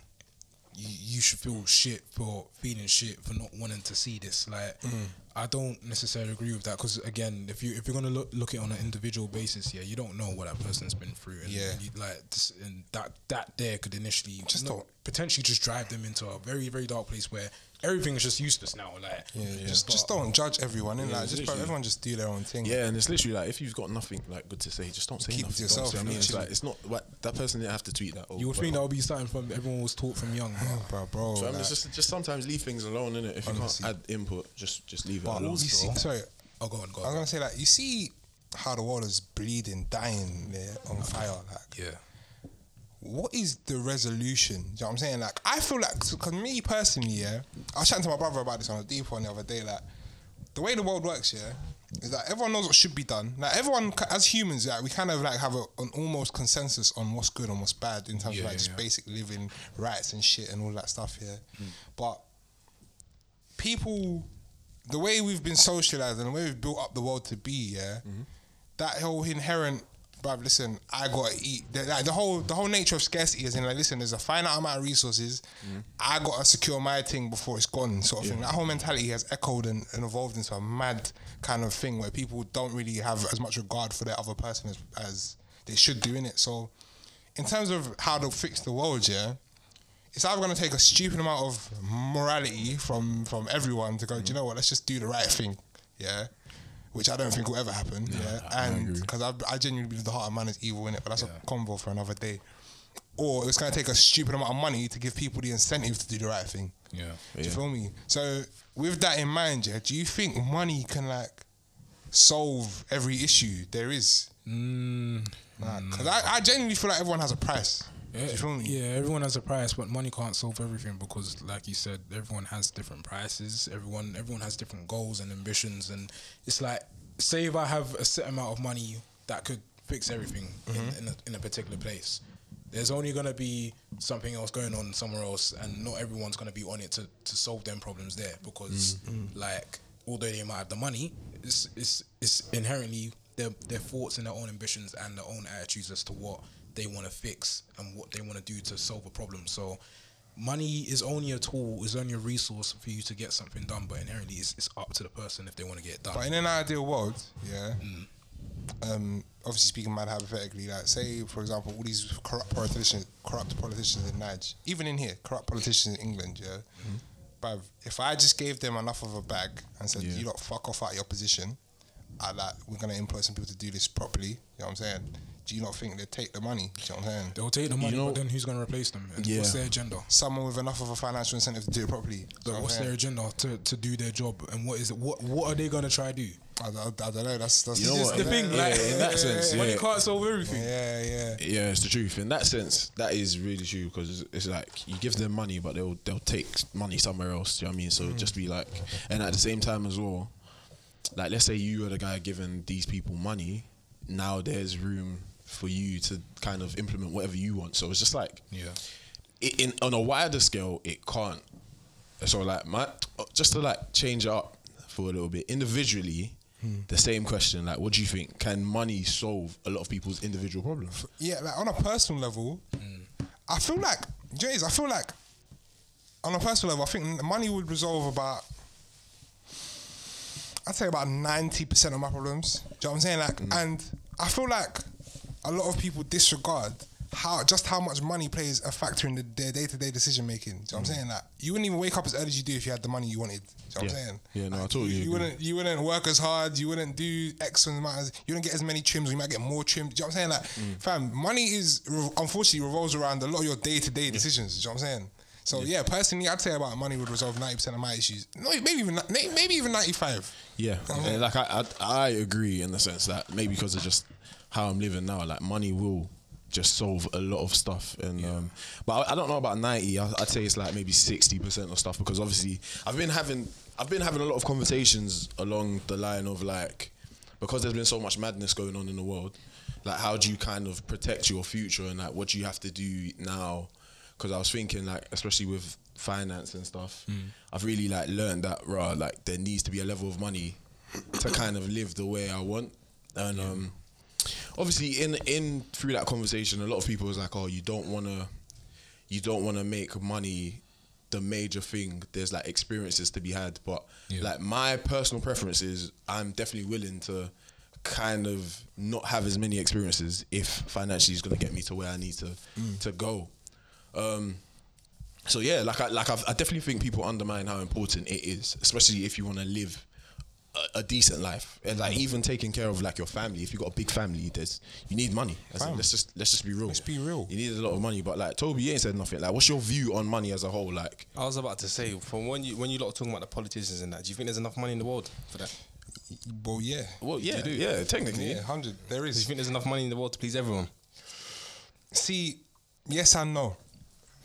Speaker 2: you, you should feel shit for feeling shit for not wanting to see this." Like, mm. I don't necessarily agree with that because again, if you if you're gonna look look at it on an individual basis, yeah, you don't know what that person's been through, and
Speaker 3: Yeah.
Speaker 2: you, like this, and that that there could initially
Speaker 3: Just don't-
Speaker 2: potentially just drive them into a very very dark place where everything is just useless now. Like,
Speaker 3: Yeah,
Speaker 2: you
Speaker 3: Just, just don't judge everyone. innit?
Speaker 5: Yeah,
Speaker 3: like, just bro, everyone just do their own thing.
Speaker 5: Yeah, and it's literally like if you've got nothing like good to say, just don't say
Speaker 3: Keep
Speaker 5: nothing.
Speaker 3: to yourself,
Speaker 5: Don't say- I mean, it's like it's not what that person didn't have to tweet that. Oh,
Speaker 2: You would
Speaker 5: bro.
Speaker 2: think that would be something from everyone was taught from young. but-
Speaker 3: bro, bro.
Speaker 5: So I mean, it's just just sometimes leave things alone, innit? If you
Speaker 3: Honestly.
Speaker 5: can't add input, just just leave it
Speaker 3: but
Speaker 5: alone.
Speaker 3: you see, sorry,
Speaker 2: Oh, go on, go
Speaker 3: I'm gonna say like you see how the world is bleeding, dying, there on fire. Like,
Speaker 2: Yeah.
Speaker 3: What is the resolution? Do you know what I'm saying? Like, I feel like, because me personally, yeah, I was chatting to my brother about this on a deep one the other day. Like, the way the world works, yeah, is that everyone knows what should be done. Like everyone, as humans, like we kind of like have a, an almost consensus on what's good and what's bad in terms
Speaker 2: Yeah,
Speaker 3: of like
Speaker 2: yeah,
Speaker 3: just
Speaker 2: yeah.
Speaker 3: basic living rights and shit and all that stuff. Yeah, hmm. but people, the way we've been socialized and the way we've built up the world to be, yeah, mm-hmm. that whole inherent. Bruv, listen, I gotta eat. The, like, the whole the whole nature of scarcity is in like, listen, there's a finite amount of resources. Mm. I gotta secure my thing before it's gone, sort of thing. That whole mentality has echoed and, and evolved into a mad kind of thing where people don't really have as much regard for their other person as, as they should do in it. So, in terms of how to fix the world, yeah, it's either to take a stupid amount of morality from from everyone to go. Do you mm. know what? Let's just do the right thing, yeah. Which I don't think will ever happen, yeah. and because I, I genuinely believe the heart of man is evil in it, but that's a convo for another day. Or it's going to take a stupid amount of money to give people the incentive to do the right thing.
Speaker 2: Yeah.
Speaker 3: Do you feel me? So with that in mind, yeah, do you think money can like solve every issue there is?
Speaker 2: Mm,
Speaker 3: Because I, I genuinely feel like everyone has a price. Do you feel me?
Speaker 2: Yeah, everyone has a price, but money can't solve everything because, like you said, everyone has different prices. Everyone, everyone has different goals and ambitions, and it's like, say if I have a set amount of money that could fix everything in, mm-hmm. in, a, in a particular place, there's only gonna be something else going on somewhere else, and not everyone's gonna be on it to, to solve them problems there because, mm-hmm. like, although they might have the money, it's it's it's inherently their their thoughts and their own ambitions and their own attitudes as to what they want to fix and what they want to do to solve a problem. So money is only a tool, is only a resource for you to get something done, but inherently it's, it's up to the person if they want to get it done.
Speaker 3: But in an ideal world, yeah. Um, obviously speaking mad hypothetically, like say for example, all these corrupt politicians, corrupt politicians in Niger, even in here, corrupt politicians in England, yeah. But if I just gave them enough of a bag and said, "You lot fuck off out of your position," I like we're gonna employ some people to do this properly. You know what I'm saying? Do you not think they'd take the money? Do you know what I'm saying?
Speaker 2: They'll take the money,
Speaker 5: know-
Speaker 2: but then who's going to replace them? And
Speaker 5: Yeah.
Speaker 2: What's their agenda?
Speaker 3: Someone with enough of a financial incentive to do it properly.
Speaker 2: But
Speaker 3: know what
Speaker 2: what's their agenda to, to do their job? And what is it? What what are they going to try to do?
Speaker 3: I, I, I don't know. That's that's
Speaker 5: You know what?
Speaker 2: the
Speaker 5: Yeah,
Speaker 2: thing,
Speaker 5: yeah,
Speaker 2: like,
Speaker 5: in that sense,
Speaker 2: money
Speaker 5: yeah.
Speaker 2: can't solve everything.
Speaker 3: Yeah, yeah.
Speaker 5: Yeah, it's the truth. In that sense, that is really true because it's, it's like you give them money, but they'll they'll take money somewhere else. Do you know what I mean? So mm. just be like, and at the same time as well, like let's say you are the guy giving these people money. Now there's room for you to kind of implement whatever you want. So it's just like,
Speaker 2: Yeah.
Speaker 5: it, in on a wider scale, it can't. So like my just to like change it up for a little bit individually. Hmm. The same question, like, what do you think? Can money solve a lot of people's individual problems?
Speaker 3: yeah, like on a personal level, hmm. I feel like Jays. I feel like on a personal level, I think money would resolve about. I'd say about ninety percent of my problems. Do you know what I'm saying? Like, hmm. and I feel like a lot of people disregard how just how much money plays a factor in the, their day to day decision making. Do you know what I'm saying? Like, you wouldn't even wake up as early as you do if you had the money you wanted. Do you know what I'm saying?
Speaker 5: Yeah, no, I
Speaker 3: Like,
Speaker 5: totally
Speaker 3: you, you
Speaker 5: agree.
Speaker 3: wouldn't you wouldn't work as hard. You wouldn't do X amount. As, you wouldn't get as many trims. You might get more trims. Do you know what I'm saying? Like,
Speaker 5: Mm.
Speaker 3: fam, money is unfortunately revolves around a lot of your day to day decisions. Do you know what I'm saying? So yeah. personally, I'd say about money would resolve ninety percent of my issues. No, maybe even maybe even ninety five.
Speaker 5: Yeah, like I, I, I agree in the sense that maybe because of just how I'm living now, like money will just solve a lot of stuff. And um, but I, I don't know about ninety. I, I'd say it's like maybe sixty percent of stuff because obviously I've been having I've been having a lot of conversations along the line of like because there's been so much madness going on in the world. Like, how do you kind of protect your future and like what do you have to do now? Because I was thinking like, especially with finance and stuff, I've really like learned that raw like there needs to be a level of money to kind of live the way I want. And um, obviously, in in through that conversation, a lot of people was like, "Oh, you don't want to, you don't want to make money the major thing. There's like experiences to be had." But
Speaker 2: Yeah.
Speaker 5: like my personal preference is, I'm definitely willing to kind of not have as many experiences if financially is going to get me to where I need to to go. Um, so yeah, like I like I've, I definitely think people undermine how important it is, especially if you want to live a, a decent life and like even taking care of like your family. If you got a big family, there's you need money. As in,
Speaker 3: Fam.
Speaker 5: let's just let's just be real.
Speaker 3: Let's be real.
Speaker 5: You need a lot of money, but like Toby, you ain't said nothing. Like, what's your view on money as a whole? Like,
Speaker 1: I was about to say, from when you when you lot are talking about the politicians and that, do you think there's enough money in the world for that?
Speaker 3: Well, yeah.
Speaker 5: well, yeah,
Speaker 3: do.
Speaker 5: yeah, technically,
Speaker 3: Yeah, hundred. There
Speaker 1: Do you
Speaker 3: is.
Speaker 1: think there's enough money in the world to please everyone?
Speaker 3: See, yes and no.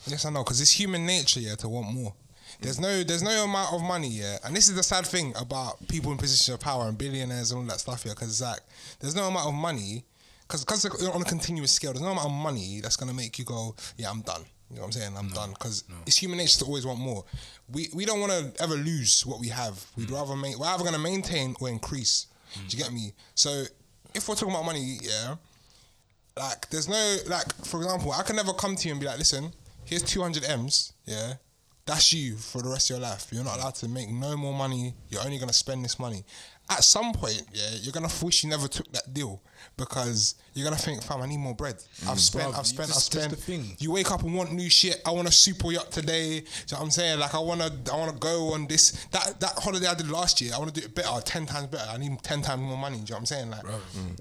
Speaker 3: Yes and no, because it's human nature, yeah, to want more. There's no there's no amount of money, yeah. And this is the sad thing about people in positions of power and billionaires and all that stuff here, because like there's no amount of money, because because on a continuous scale, there's no amount of money that's gonna make you go, yeah, I'm done. You know what I'm saying? I'm done because it's human nature to always want more. We we don't want to ever lose what we have. We'd mm. rather main, we're either gonna maintain or increase. Do you mm. get me? So if we're talking about money, yeah, like there's no like for example, I can never come to you and be like, listen, here's 200 m's, yeah. That's you for the rest of your life. You're not allowed to make no more money. You're only gonna spend this money. At some point, yeah, you're gonna wish you never took that deal because you're gonna think, fam, I need more bread. Mm. I've spent,
Speaker 2: Bruv,
Speaker 3: I've spent, I've
Speaker 2: this- this
Speaker 3: spent. You wake up and want new shit. I want a super yacht today. Do you know what I'm saying? Like I wanna, I wanna go on this that that holiday I did last year. I wanna do it better, ten times better. I need ten times more money. Do you know what I'm saying? Like, bruv,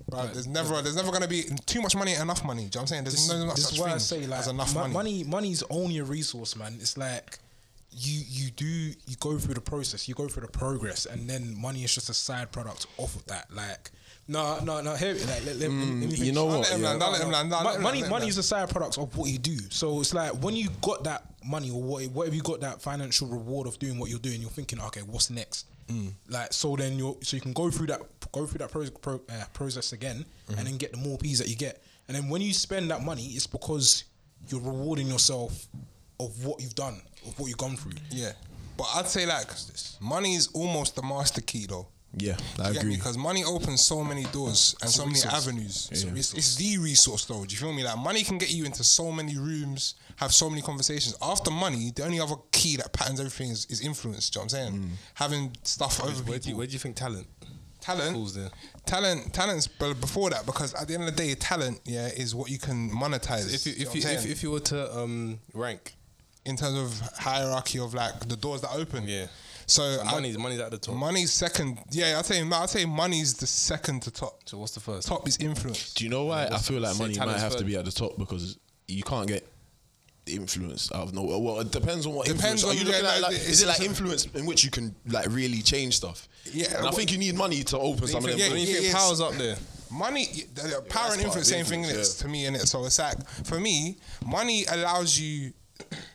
Speaker 3: mm. there's never, there's never gonna be too much money, enough money. Do you know what I'm saying? There's
Speaker 2: this,
Speaker 3: no, no
Speaker 2: this
Speaker 3: such
Speaker 2: is why
Speaker 3: thing
Speaker 2: I say like
Speaker 3: as enough
Speaker 2: mo-
Speaker 3: money.
Speaker 2: money. Money's only a resource, man. It's like you you do you go through the process, you go through the progress, and then money is just a side product off of that. Like no no no here like let, let, me- let me
Speaker 5: you know what? yeah.
Speaker 3: land, I'll let him land, I'll let him
Speaker 2: money money is a side product of what you do. So it's like when you got that money or what, whatever you got that financial reward of doing what you're doing, you're thinking, okay, what's next?
Speaker 3: Mm.
Speaker 2: Like so, then you're so you can go through that go through that pro, pro, uh, process again,
Speaker 3: Mm-hmm.
Speaker 2: and then get the more P's that you get. And then when you spend that money, it's because you're rewarding yourself of what you've done, of what you've gone through.
Speaker 3: Yeah, but I'd say like money is almost the master key though.
Speaker 5: Yeah, I
Speaker 3: you get me?
Speaker 5: agree.
Speaker 3: Because money opens so many doors and so many avenues.
Speaker 2: It's
Speaker 3: It's, it's the resource though. Do you feel me? Like money can get you into so many rooms, have so many conversations. After money, the only other key that patterns everything is, is influence. Do you know what I'm saying? Having stuff over
Speaker 1: Where do, you,
Speaker 3: people.
Speaker 1: where do you think talent
Speaker 3: Talent,
Speaker 1: falls there?
Speaker 3: talent, talent's b- before that because at the end of the day, talent, yeah, is what you can monetize.
Speaker 1: If you if
Speaker 3: what
Speaker 1: you
Speaker 3: I'm
Speaker 1: if, if you were to um rank,
Speaker 3: in terms of hierarchy of like the doors that open,
Speaker 1: Yeah.
Speaker 3: So I-
Speaker 1: money's money's at the top.
Speaker 3: money's second. Yeah, I'd say I'd say money's the second to top.
Speaker 1: So what's the first?
Speaker 3: Top is influence.
Speaker 5: Do you know why I feel like money might
Speaker 1: talent's
Speaker 5: have to be at the top because you can't get influence out of nowhere. Well, it depends on what
Speaker 3: Depends
Speaker 5: influence. Are you looking
Speaker 3: yeah,
Speaker 5: at
Speaker 3: like,
Speaker 5: like, is it like influence in which you can like really change stuff?
Speaker 3: Yeah,
Speaker 5: and I think you need money to open some of them.
Speaker 1: Yeah,
Speaker 3: Yeah,
Speaker 1: you
Speaker 3: yeah,
Speaker 1: think
Speaker 3: yeah,
Speaker 1: power's up there?
Speaker 3: Money, the- the power
Speaker 5: that's
Speaker 3: and influence, same thing
Speaker 5: influence,
Speaker 3: innit,
Speaker 5: yeah.
Speaker 3: to me in it. So it's like for me, money allows you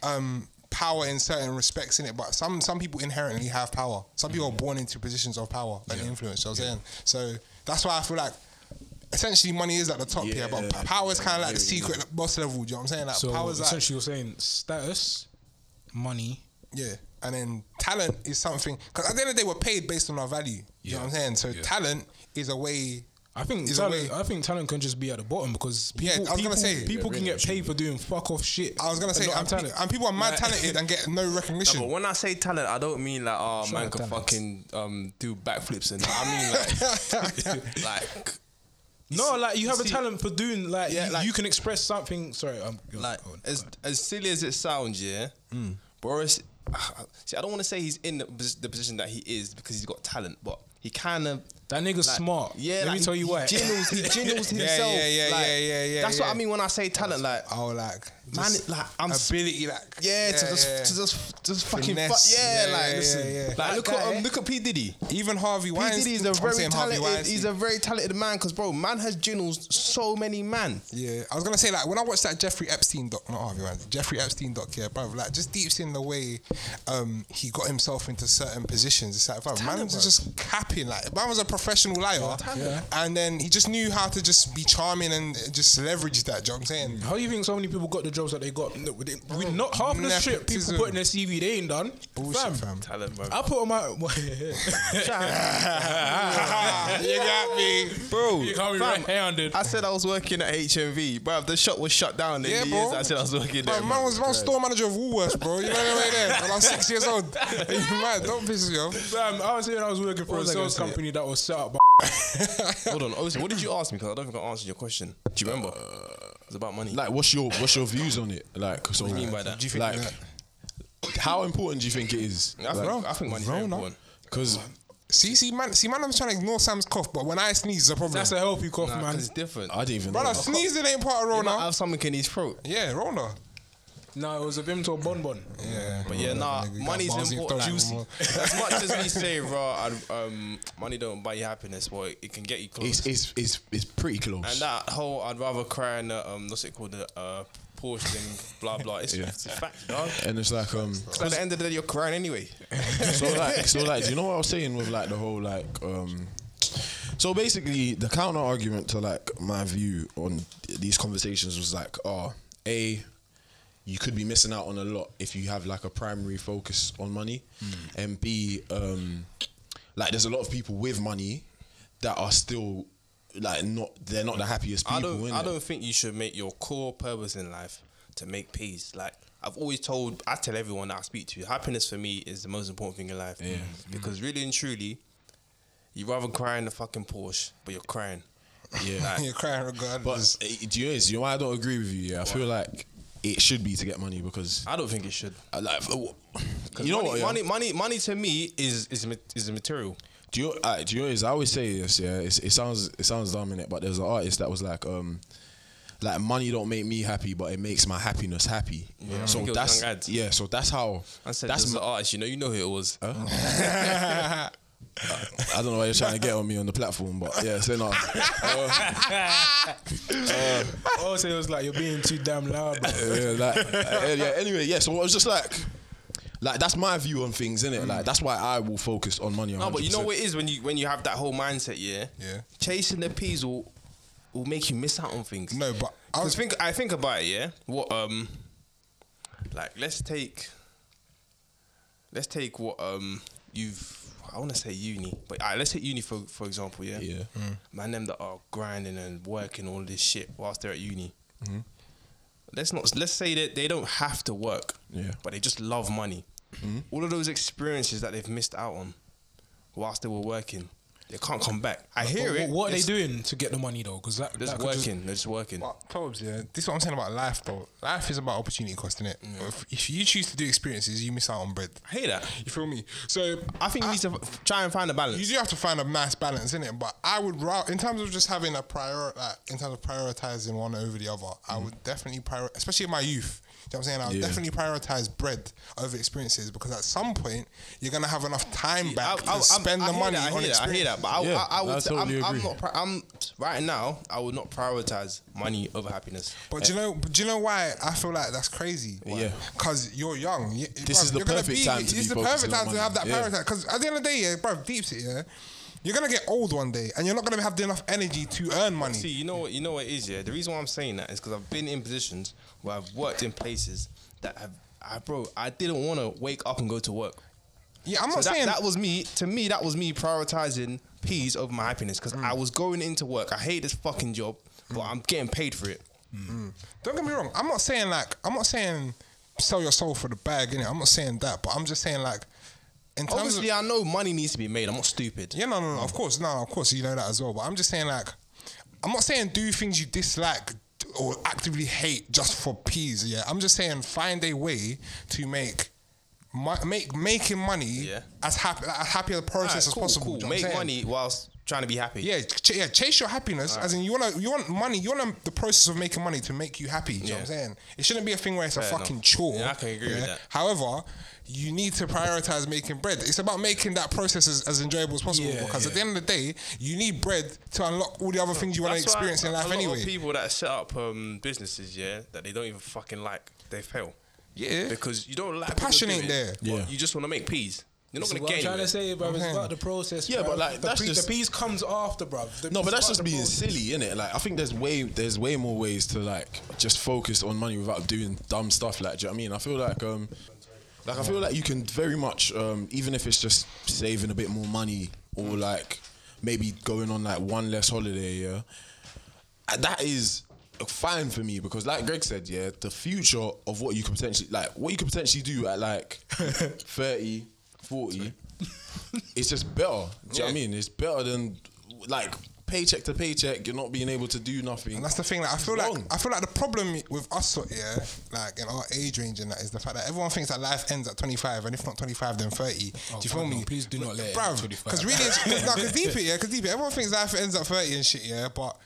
Speaker 3: um, power in certain respects in it, but some some people inherently have power. Some people are born into positions of power and influence. You know what I'm saying? So that's why I feel like. Essentially, money is at the top, yeah, but power is kind of like the
Speaker 5: Yeah, yeah.
Speaker 3: secret boss level. Do you know what I'm saying? Like
Speaker 2: So
Speaker 3: power is like
Speaker 2: essentially, you're saying status, money.
Speaker 3: Yeah. And then talent is something because at the end of the day we're paid based on our value. You know what I'm saying? So talent is a way
Speaker 2: I think
Speaker 3: Is
Speaker 2: talent.
Speaker 3: way-
Speaker 2: I think talent can just be at the bottom because people,
Speaker 3: Yeah, I was gonna say-
Speaker 2: people
Speaker 5: Yeah,
Speaker 2: can
Speaker 5: really,
Speaker 2: get paid for doing fuck off shit.
Speaker 3: I was gonna say and,
Speaker 2: have
Speaker 3: pe- and people are mad
Speaker 2: Like-
Speaker 3: talented and get no recognition.
Speaker 1: But when I say talent, I don't mean like oh
Speaker 2: Shout
Speaker 1: man can
Speaker 2: talent.
Speaker 1: fucking um do backflips and. I mean like like
Speaker 2: No, like you have a
Speaker 1: see-
Speaker 2: talent for doing like,
Speaker 1: Yeah,
Speaker 2: you,
Speaker 1: like-
Speaker 2: you can express something. Sorry, I'm
Speaker 1: like
Speaker 2: on,
Speaker 1: as
Speaker 2: on.
Speaker 1: as silly as it sounds, yeah. Boris, see, I don't want to say he's in the, the position that he is because he's got talent, but he kind of.
Speaker 2: That nigga's
Speaker 1: like,
Speaker 2: smart.
Speaker 1: Yeah,
Speaker 2: let
Speaker 1: like,
Speaker 2: me tell you
Speaker 1: he,
Speaker 2: why.
Speaker 1: Jingles, he jingles himself.
Speaker 3: yeah, yeah,
Speaker 1: like,
Speaker 3: yeah, yeah, yeah,
Speaker 1: That's what. I mean when I say talent. Like,
Speaker 3: oh, like
Speaker 1: man, like I'm
Speaker 3: ability, like
Speaker 1: yeah, to just
Speaker 3: yeah.
Speaker 1: to just just fucking fuck,
Speaker 3: Finesse.
Speaker 1: yeah,
Speaker 3: Yeah,
Speaker 1: like
Speaker 3: yeah,
Speaker 1: listen,
Speaker 3: yeah, yeah.
Speaker 1: like look
Speaker 2: guy-
Speaker 1: at um, look at P Diddy.
Speaker 3: even Harvey
Speaker 1: P
Speaker 3: Weinstein.
Speaker 1: Diddy is a very talented. He's a very talented man because bro, man has jingles so many man.
Speaker 3: Yeah, I was gonna say like when I watched that Jeffrey Epstein doc, not Harvey Weinstein, Jeffrey Epstein doc, yeah, bro, like just deeps in the way um, he got himself into certain positions. It's like, bro, man was just capping, like man was a professional liar, and then he just knew how to just be charming and just leverage that. Do you know what I'm saying?
Speaker 2: How do you think so many people got the jobs that they got? No, we didn't- we not half the shit people
Speaker 3: Nepotism.
Speaker 2: put in their CV they ain't done.
Speaker 3: Bullshit, fam.
Speaker 1: Talent, bro.
Speaker 2: I put on my.
Speaker 3: you got me,
Speaker 1: bro.
Speaker 2: you can't be right-handed.
Speaker 1: I said I was working at HMV, bro. The shop was shut down in
Speaker 3: Yeah,
Speaker 1: the
Speaker 3: bro.
Speaker 1: years I said I was working
Speaker 3: Bro,
Speaker 1: there.
Speaker 3: man was man was store manager of Woolworths, bro. You know what I mean? When I was six years old. you mad? Don't piss me off.
Speaker 2: Fam, I was saying I was working for
Speaker 1: What
Speaker 2: a
Speaker 1: was I gonna
Speaker 2: sales company that was set up.
Speaker 1: Hold on, obviously, what did you ask me? Because I don't think I answered your question. Do you remember? Uh, it's about money.
Speaker 5: Like, what's your what's your views on it? Like, so
Speaker 1: What do you mean by that?
Speaker 3: Do you think
Speaker 5: like,
Speaker 3: that-
Speaker 5: how important do you think it is?
Speaker 1: I think, I think money's very
Speaker 3: Rona.
Speaker 1: important.
Speaker 5: Because
Speaker 3: See, see, man, see, man, I'm trying to ignore Sam's cough, but when I sneeze, it's a problem.
Speaker 2: That's a healthy cough,
Speaker 1: Nah,
Speaker 2: man.
Speaker 1: 'cause it's different.
Speaker 5: I didn't even know.
Speaker 3: Brother,
Speaker 5: know.
Speaker 3: sneezing ain't part of
Speaker 1: He might
Speaker 3: Rona.
Speaker 1: have something in his throat.
Speaker 3: Yeah, Rona.
Speaker 2: No, it was a Vimto Bon Bon.
Speaker 3: Yeah,
Speaker 1: But yeah, nah,
Speaker 3: you got
Speaker 1: money's
Speaker 3: bars in
Speaker 1: important.
Speaker 3: throat.
Speaker 1: as much as we say, raw, um, money don't buy you happiness, but it can get you close.
Speaker 5: It's, it's it's it's pretty close.
Speaker 1: and that whole, I'd rather cry in the, um, what's it called, the uh, Porsche and blah blah. It's,
Speaker 5: Yeah.
Speaker 1: it's a fact, dog.
Speaker 5: and it's like um.
Speaker 1: 'Cause at the end of the day, you're crying anyway.
Speaker 5: so like so like do you know what I was saying with like the whole like um so basically the counter argument to like my view on these conversations was like oh a you could be missing out on a lot if you have like a primary focus on money and b um like there's a lot of people with money that are still like not they're not the happiest people
Speaker 1: I don't.
Speaker 5: innit?
Speaker 1: I don't think you should make your core purpose in life to make peace. Like I've always told, I tell everyone that I speak to, happiness for me is the most important thing in life. Yeah. Because really and truly, you rather cry in the fucking Porsche, but you're crying.
Speaker 5: yeah
Speaker 3: You're crying regardless.
Speaker 5: but uh, do you know, do you know why I don't agree with you yeah I feel like it should be to get money because
Speaker 1: I don't think it should.
Speaker 5: I like you know
Speaker 1: money,
Speaker 5: what yeah?
Speaker 1: money, money, money to me is is is a material.
Speaker 5: Do you, uh, do you know? is? I always say this. Yeah, it's, it sounds it sounds dumb in it, but there's an artist that was like, um, like money don't make me happy, but it makes my happiness happy.
Speaker 1: Yeah,
Speaker 5: so
Speaker 1: think it was
Speaker 5: that's yeah. So that's how.
Speaker 1: I said
Speaker 5: that's my,
Speaker 1: artist. You know, you know who it was.
Speaker 5: I don't know why you're trying to get on me on the platform, but yeah, say no.
Speaker 2: Oh, so it was like you're being too damn loud. Bro.
Speaker 5: yeah, like, uh, yeah. Anyway, yeah. So it was just like, like that's my view on things, innit? Like that's why I will focus on money.
Speaker 1: No, but you know what it is when you when you have that whole mindset. Yeah.
Speaker 3: Yeah.
Speaker 1: Chasing the peas will will make you miss out on things.
Speaker 3: No, but I was
Speaker 1: think I think about it, yeah. What um, like let's take, let's take what um you've. I want to say uni, but alright, let's take uni for for example, yeah.
Speaker 5: Yeah.
Speaker 1: Man, them that are grinding and working all this shit whilst they're at uni.
Speaker 5: Mm-hmm.
Speaker 1: Let's not. Let's say that they don't have to work.
Speaker 5: Yeah. Mm-hmm.
Speaker 1: But they just love money. All of those experiences that they've missed out on whilst they were working, they can't come back. I hear
Speaker 2: But
Speaker 1: it.
Speaker 2: What are they doing to get the money though? Because that,
Speaker 1: Just
Speaker 2: that could just-
Speaker 1: working. They're just working.
Speaker 3: But Tobes, yeah, this is what I'm saying about life, though. Life is about opportunity cost, innit? If, if you choose to do experiences, you miss out on bread.
Speaker 1: I hear that.
Speaker 3: You feel me? So
Speaker 1: I think you need to f- try and find a balance.
Speaker 3: you do have to find a nice balance in it. But I would rather, in terms of just having a prior, like in terms of prioritizing one over the other, I mm. would definitely prior, especially in my youth. You know what I'm saying? I would
Speaker 5: Yeah.
Speaker 3: definitely prioritize bread over experiences because at some point you're gonna have enough time back to spend
Speaker 1: I
Speaker 3: the money
Speaker 1: that, I
Speaker 3: on
Speaker 1: hear that, I hear that, but I,
Speaker 5: Yeah,
Speaker 1: I, I would
Speaker 5: I
Speaker 1: say
Speaker 5: totally
Speaker 1: I'm, I'm not. I'm right now. I would not prioritize money over happiness.
Speaker 3: But do you know? Do you know why I feel like that's crazy?
Speaker 5: Yeah.
Speaker 3: Because you're young. You-
Speaker 5: This
Speaker 3: bruv,
Speaker 5: is the perfect
Speaker 3: be-
Speaker 5: time to
Speaker 3: It's
Speaker 5: be
Speaker 3: the perfect time to have that
Speaker 5: Yeah.
Speaker 3: prioritize. Because at the end of the day, yeah, bro, deep it, yeah. You're gonna get old one day, and you're not gonna have enough energy to earn money.
Speaker 1: See, you know what? You know what it is. Yeah, the reason why I'm saying that is because I've been in positions where I've worked in places that have, I, bro, I didn't want to wake up and go to work.
Speaker 3: Yeah, I'm
Speaker 1: So
Speaker 3: not
Speaker 1: that,
Speaker 3: saying
Speaker 1: that was me. To me, that was me prioritizing peace over my happiness because I mm. was going into work. I hate this fucking job, but mm. I'm getting paid for it. Mm.
Speaker 3: Don't get me wrong. I'm not saying like I'm not saying sell your soul for the bag, innit? I'm not saying that, but I'm just saying like in terms
Speaker 1: Obviously,
Speaker 3: of
Speaker 1: I know money needs to be made. I'm not stupid.
Speaker 3: yeah, no, no, no. Of course, no, of course you know that as well. But I'm just saying like I'm not saying do things you dislike or actively hate just for peas. Yeah, I'm just saying find a way to make. Make making money
Speaker 1: Yeah.
Speaker 3: as happy as happy a process
Speaker 1: Alright,
Speaker 3: as possible.
Speaker 1: cool.
Speaker 3: you know
Speaker 1: Make money whilst trying to be happy.
Speaker 3: Yeah, ch- yeah, chase your happiness. As in, you want you want money. You want the process of making money to make you happy. You know what I'm saying? It shouldn't be a thing where it's a fucking
Speaker 1: enough.
Speaker 3: chore.
Speaker 1: Yeah, I can agree with that.
Speaker 3: However, you need to prioritize making bread. It's about making that process as, as enjoyable as possible.
Speaker 2: Yeah,
Speaker 3: because at the end of the day, you need bread to unlock all the other things you want to experience in
Speaker 1: a
Speaker 3: life
Speaker 1: lot
Speaker 3: anyway.
Speaker 1: Of people that set up um, businesses, yeah, that they don't even fucking like, they fail.
Speaker 3: Yeah.
Speaker 1: Because you don't like
Speaker 3: The passion ain't there.
Speaker 1: but
Speaker 5: Yeah.
Speaker 1: You just want to make peas. You're not
Speaker 2: This is
Speaker 1: going
Speaker 2: what
Speaker 1: to
Speaker 2: I'm
Speaker 1: get
Speaker 2: trying to
Speaker 1: anywhere.
Speaker 2: say, bro. It's
Speaker 3: Okay.
Speaker 2: about the process.
Speaker 5: Yeah,
Speaker 2: bruv.
Speaker 5: but, like,
Speaker 2: the,
Speaker 5: that's
Speaker 2: pe-
Speaker 5: just-
Speaker 2: the peas comes after, bro.
Speaker 5: No, but that's just being silly, isn't it? Like I think there's way there's way more ways to like just focus on money without doing dumb stuff. Like, do you know what I mean? I feel like um, like I feel like you can very much um, even if it's just saving a bit more money or like maybe going on like one less holiday. Yeah, and that is fine for me because like Greg said, yeah, the future of what you could potentially like what you could potentially do at like 30, 40 it's just better. Do you know what I mean? It's better than like paycheck to paycheck. You're not being able to do nothing.
Speaker 3: And that's the thing. Like, I feel
Speaker 5: It's
Speaker 3: like
Speaker 5: wrong.
Speaker 3: I feel like the problem with us, yeah, like in our age range, and that is the fact that everyone thinks that life ends at 25, and if not 25, then 30. do oh, you feel
Speaker 2: God,
Speaker 3: me?
Speaker 2: no, please do not let it
Speaker 3: Bruv,
Speaker 2: end at 25.
Speaker 3: Because really, because deep it, yeah, because deep it. Everyone thinks life ends at 30 and shit, yeah, but.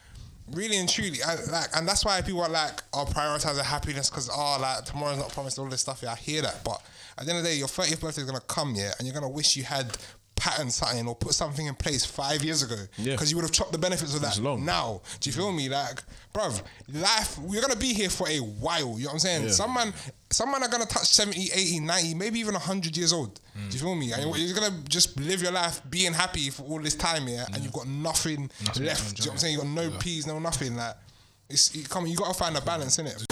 Speaker 3: Really and truly, I, like, and that's why people are like, "I'll prioritize happiness because, oh, ah, like tomorrow's not promised." All this stuff, yeah, I hear that. But at the end of the day, your 30th birthday is gonna come, yeah, and you're gonna wish you had pattern something or put something in place five years ago.
Speaker 5: Yeah.
Speaker 3: Because you would have chopped the benefits of that
Speaker 5: long.
Speaker 3: now. Do you feel me? Like, bruv, life, we're gonna be here for a while. You know what I'm saying?
Speaker 5: Yeah.
Speaker 3: Some man, some man are gonna touch 70, 80, 90, maybe even 100 years old. Do you feel me? And mm. you're gonna just live your life being happy for all this time, yeah, and you've got mm.
Speaker 2: nothing, Nothing
Speaker 3: left. Do you know what I'm saying? You've got no peas, no nothing. Like, it's, you, come, you gotta find a balance in it.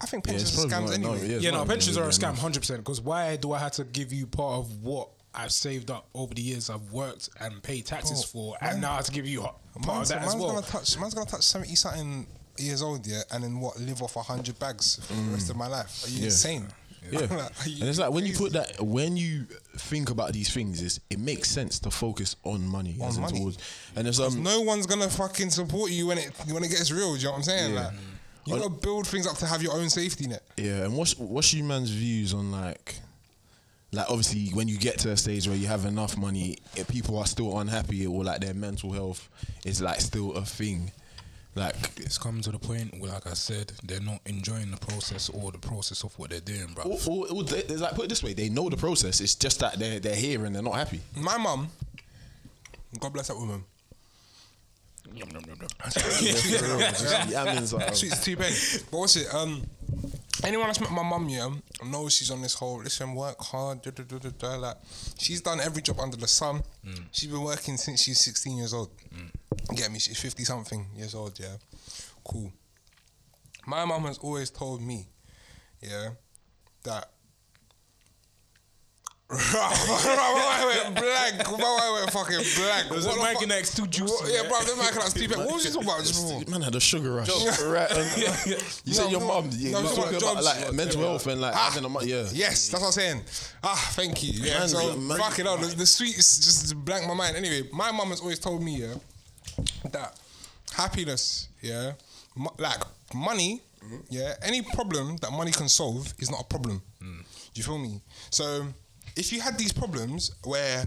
Speaker 3: I think
Speaker 5: Yeah,
Speaker 3: pensions are
Speaker 5: probably
Speaker 3: scams
Speaker 5: not- no,
Speaker 3: anyway.
Speaker 5: yeah, it's
Speaker 2: Yeah, no, pensions are a scam, hundred percent. Because why do I have to give you part of what I've saved up over the years I've worked and paid taxes
Speaker 3: Bro,
Speaker 2: for, and
Speaker 3: man-
Speaker 2: now I have to give you part
Speaker 3: Man's,
Speaker 2: of that
Speaker 3: man's
Speaker 2: as well?
Speaker 3: gonna touch. Man's gonna touch seventy something years old, yeah, and then what? Live off hundred bags for the rest of my life. Are you
Speaker 5: Yeah.
Speaker 3: insane?
Speaker 5: Yeah,
Speaker 3: Like, you
Speaker 5: and it's like when you put that, when you think about these things, is it makes sense to focus on money,
Speaker 3: On
Speaker 5: as
Speaker 3: money.
Speaker 5: towards, and there's um,
Speaker 3: no one's gonna fucking support you when it when it gets real. Do you know what I'm saying?
Speaker 5: Yeah.
Speaker 3: Like, you gotta build things up to have your own safety net.
Speaker 5: Yeah, and what's what's your man's views on like, like obviously when you get to a stage where you have enough money, if people are still unhappy or like their mental health is like still a thing, like
Speaker 2: It's come to the point where, like I said, they're not enjoying the process or the process of what they're doing, bro.
Speaker 5: or, or, or they, it's like put it this way, they know the process. It's just that they're they're here and they're not happy.
Speaker 3: My mum, God bless that woman.
Speaker 5: yeah, means like,
Speaker 3: Sweet as two pen. But what's it? Um, anyone that's met my mum, yeah, knows she's on this whole listen, um, work hard. Da, da, da, da, da, like she's done every job under the sun. Mm. She's been working since she's 16 years old. Mm. Get me? She's 50 something years old. Yeah, cool. My mum has always told me, yeah, that. I went blank. I went fucking blank.
Speaker 2: Was
Speaker 3: What
Speaker 2: the
Speaker 3: the
Speaker 2: mic
Speaker 3: fuck-
Speaker 2: too juicy,
Speaker 3: What- Yeah,
Speaker 2: yeah?
Speaker 3: bro, the mic in that stupid. What was you talking about just before?
Speaker 5: Man had a sugar rush. right. and- You said your
Speaker 3: no,
Speaker 5: mum.
Speaker 3: no,
Speaker 5: You
Speaker 3: no,
Speaker 5: were
Speaker 3: no,
Speaker 5: talking about
Speaker 3: jobs.
Speaker 5: like mental health and like
Speaker 3: Ah.
Speaker 5: having a mo- yeah.
Speaker 3: Yes, that's what I'm saying. Ah, thank you. Yeah,
Speaker 5: Man,
Speaker 3: so
Speaker 5: man-
Speaker 3: fuck it out. The, the sweets just blank my mind. Anyway, my mum has always told me, yeah, that happiness, yeah, mo- like money, yeah, any problem that money can solve is not a problem. Do you feel me? So if you had these problems where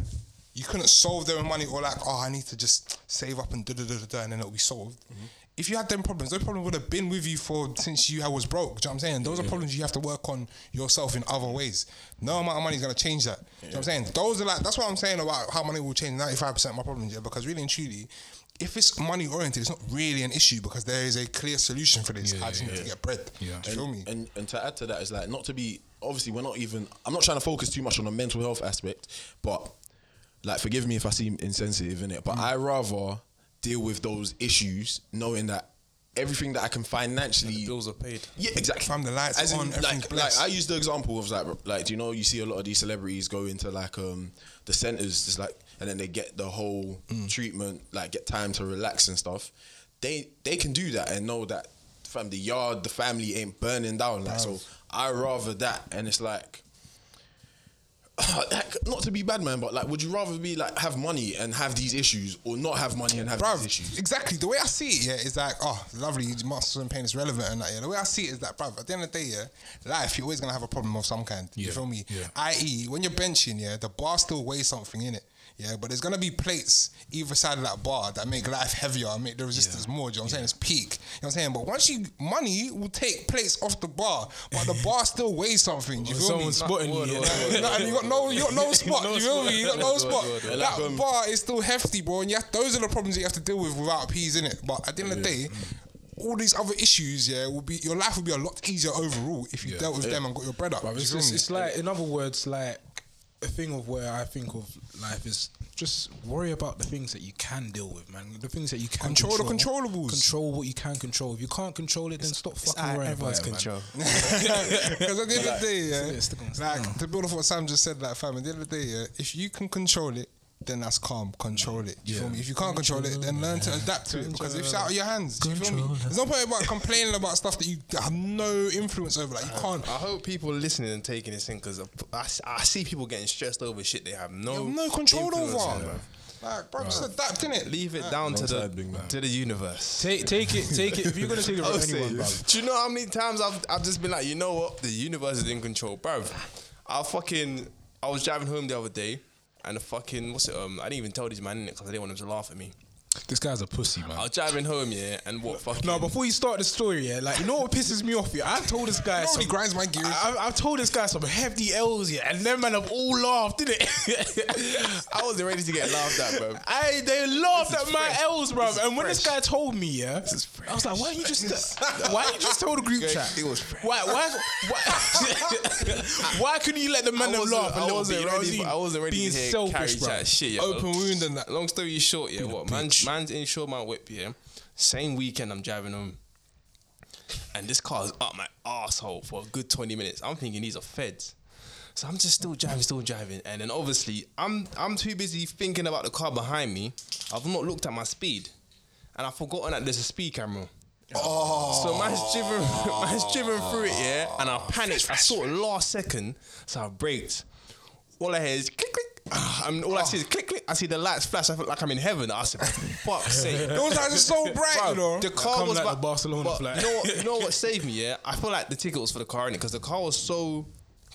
Speaker 3: you couldn't solve them with money, or like, oh, I need to just save up and da da da da, da and then it'll be solved. Mm-hmm. If you had them problems, those problems would have been with you for since you was broke. Do you know what I'm saying? Those are problems you have to work on yourself in other ways. No amount of money is gonna change that. Do you know what I'm saying? Those are like that's what I'm saying about how money will change 95% of my problems, yeah. Because really and truly, if it's money oriented, it's not really an issue because there is a clear solution for this. I just need to get bread.
Speaker 2: Yeah.
Speaker 3: Do you feel me?
Speaker 5: And and to add to that is like not to be obviously we're not even I'm not trying to focus too much on the mental health aspect, but like forgive me if I seem insensitive in it, but I rather deal with those issues knowing that everything that I can financially
Speaker 1: Bills are paid.
Speaker 5: Yeah, exactly.
Speaker 3: Fam, the lights
Speaker 5: As in,
Speaker 3: on, everything's
Speaker 5: like, like I use the example of like, like, do you know you see a lot of these celebrities go into like um the centers, just like, and then they get the whole
Speaker 3: Mm.
Speaker 5: treatment, like get time to relax and stuff. They they can do that and know that fam the yard, the family ain't burning down. Like so, I rather that, and it's like. like, not to be bad man, but like, would you rather be like have money and have these issues, or not have money and have
Speaker 3: Bruv,
Speaker 5: these issues?
Speaker 3: exactly. The way I see it, yeah, is like, oh, lovely, muscle and pain is relevant and that, yeah. The way I see it is that, bruv, at the end of the day, yeah, life, you're always gonna have a problem of some kind. You feel me?
Speaker 2: yeah.
Speaker 3: I.e., when you're benching, yeah, the bar still weighs something in it. Yeah, but there's gonna be plates either side of that bar that make life heavier and make the resistance more. Do you know what I'm saying? It's peak. You know what I'm saying? But once you money will take plates off the bar, but the bar still weighs something. Do you feel me?
Speaker 2: Someone's spotting you.
Speaker 3: Like, like, you got no, you got no spot.
Speaker 2: No
Speaker 3: you feel me? You got no spot.
Speaker 2: word, word.
Speaker 3: That
Speaker 5: Like, um,
Speaker 3: bar is still hefty, bro. And you have, those are the problems that you have to deal with without peas in it. But at the end of the day, all these other issues, yeah, will be your life will be a lot easier overall if you dealt with them and got your bread up.
Speaker 2: But
Speaker 3: Do you
Speaker 2: it's, just, it's like, in other words, like a thing of where I think of life is just worry about the things that you can deal with, man. The things that you can
Speaker 3: Control control the
Speaker 2: control.
Speaker 3: controllables.
Speaker 2: Control what you can control. If you can't control it, then stop fucking worrying about it, man.
Speaker 3: Because at the end of the day, yeah,
Speaker 2: it's
Speaker 3: like to build off what Sam just said, like fam, at the end of the day, yeah, if you can control it, then that's calm. Control it. You feel me? If you can't control it, then learn to adapt to it because if it's out of your hands, do you feel me? There's no point about complaining about stuff that you have no influence over. Like you can't.
Speaker 1: I hope people listening and taking this in because I see people getting stressed over shit they have no,
Speaker 3: You have no control
Speaker 1: influence
Speaker 3: over.
Speaker 1: on, bruv.
Speaker 3: Like, bro, just adapt in it.
Speaker 1: Leave it down to the
Speaker 5: Alongside
Speaker 1: to the universe.
Speaker 2: Take, take it, take it. If you're gonna take it from anyone,
Speaker 1: say,
Speaker 2: bro.
Speaker 1: Do you know how many times I've I've just been like, you know what, the universe is in control, bro. I fucking I was driving home the other day, and the fucking what's it? Um, I didn't even tell these man because I didn't want them to laugh at me.
Speaker 2: This guy's a pussy, man.
Speaker 1: I was driving home, yeah, and what fucking.
Speaker 2: No, before you start the story, yeah, like you know what pisses me off, yeah. I've told this guy.
Speaker 3: Nobody
Speaker 2: some-
Speaker 3: grinds my gears.
Speaker 2: I, I- I've told this guy some hefty L's, yeah, and them man have all laughed, didn't it?
Speaker 1: I wasn't ready to get laughed at, bro.
Speaker 2: I they laughed at my
Speaker 1: fresh.
Speaker 2: L's, bro. And when this guy told me, yeah,
Speaker 1: is
Speaker 2: I was like, why don't you just why don't you just tell the group
Speaker 1: Greg,
Speaker 2: chat?
Speaker 1: it was fresh.
Speaker 2: Why why why, why couldn't you let the man
Speaker 1: I
Speaker 2: them
Speaker 1: wasn't-
Speaker 2: laugh a
Speaker 1: I
Speaker 2: little
Speaker 1: wasn't
Speaker 2: bit?
Speaker 1: ready for- I wasn't ready
Speaker 2: Being
Speaker 1: to hear
Speaker 2: selfish,
Speaker 1: carry
Speaker 2: bro.
Speaker 1: chat shit. Yeah,
Speaker 3: Open wound and that.
Speaker 1: Long story short, yeah, what man, man's insured my whip, yeah. Same weekend I'm driving home, and this car's up my asshole for a good twenty minutes. I'm thinking these are feds, so I'm just still driving, still driving, and then obviously I'm I'm too busy thinking about the car behind me. I've not looked at my speed, and I've forgotten that there's a speed camera. Oh. So man's driven, man's driven through it, yeah, and I panicked. I saw it last second, so I braked. All I hear is click click. And all I see is click click. I see the lights flash. I feel like I'm in heaven. I said, "Fuck's sake!"
Speaker 3: Those lights are so bright,
Speaker 1: Bro,
Speaker 3: you know.
Speaker 1: the car
Speaker 2: come
Speaker 1: was
Speaker 2: like
Speaker 1: about,
Speaker 2: the Barcelona
Speaker 1: but
Speaker 2: flag.
Speaker 1: You know, what, you know what saved me? Yeah, I feel like the ticket was for the car in it because the car was so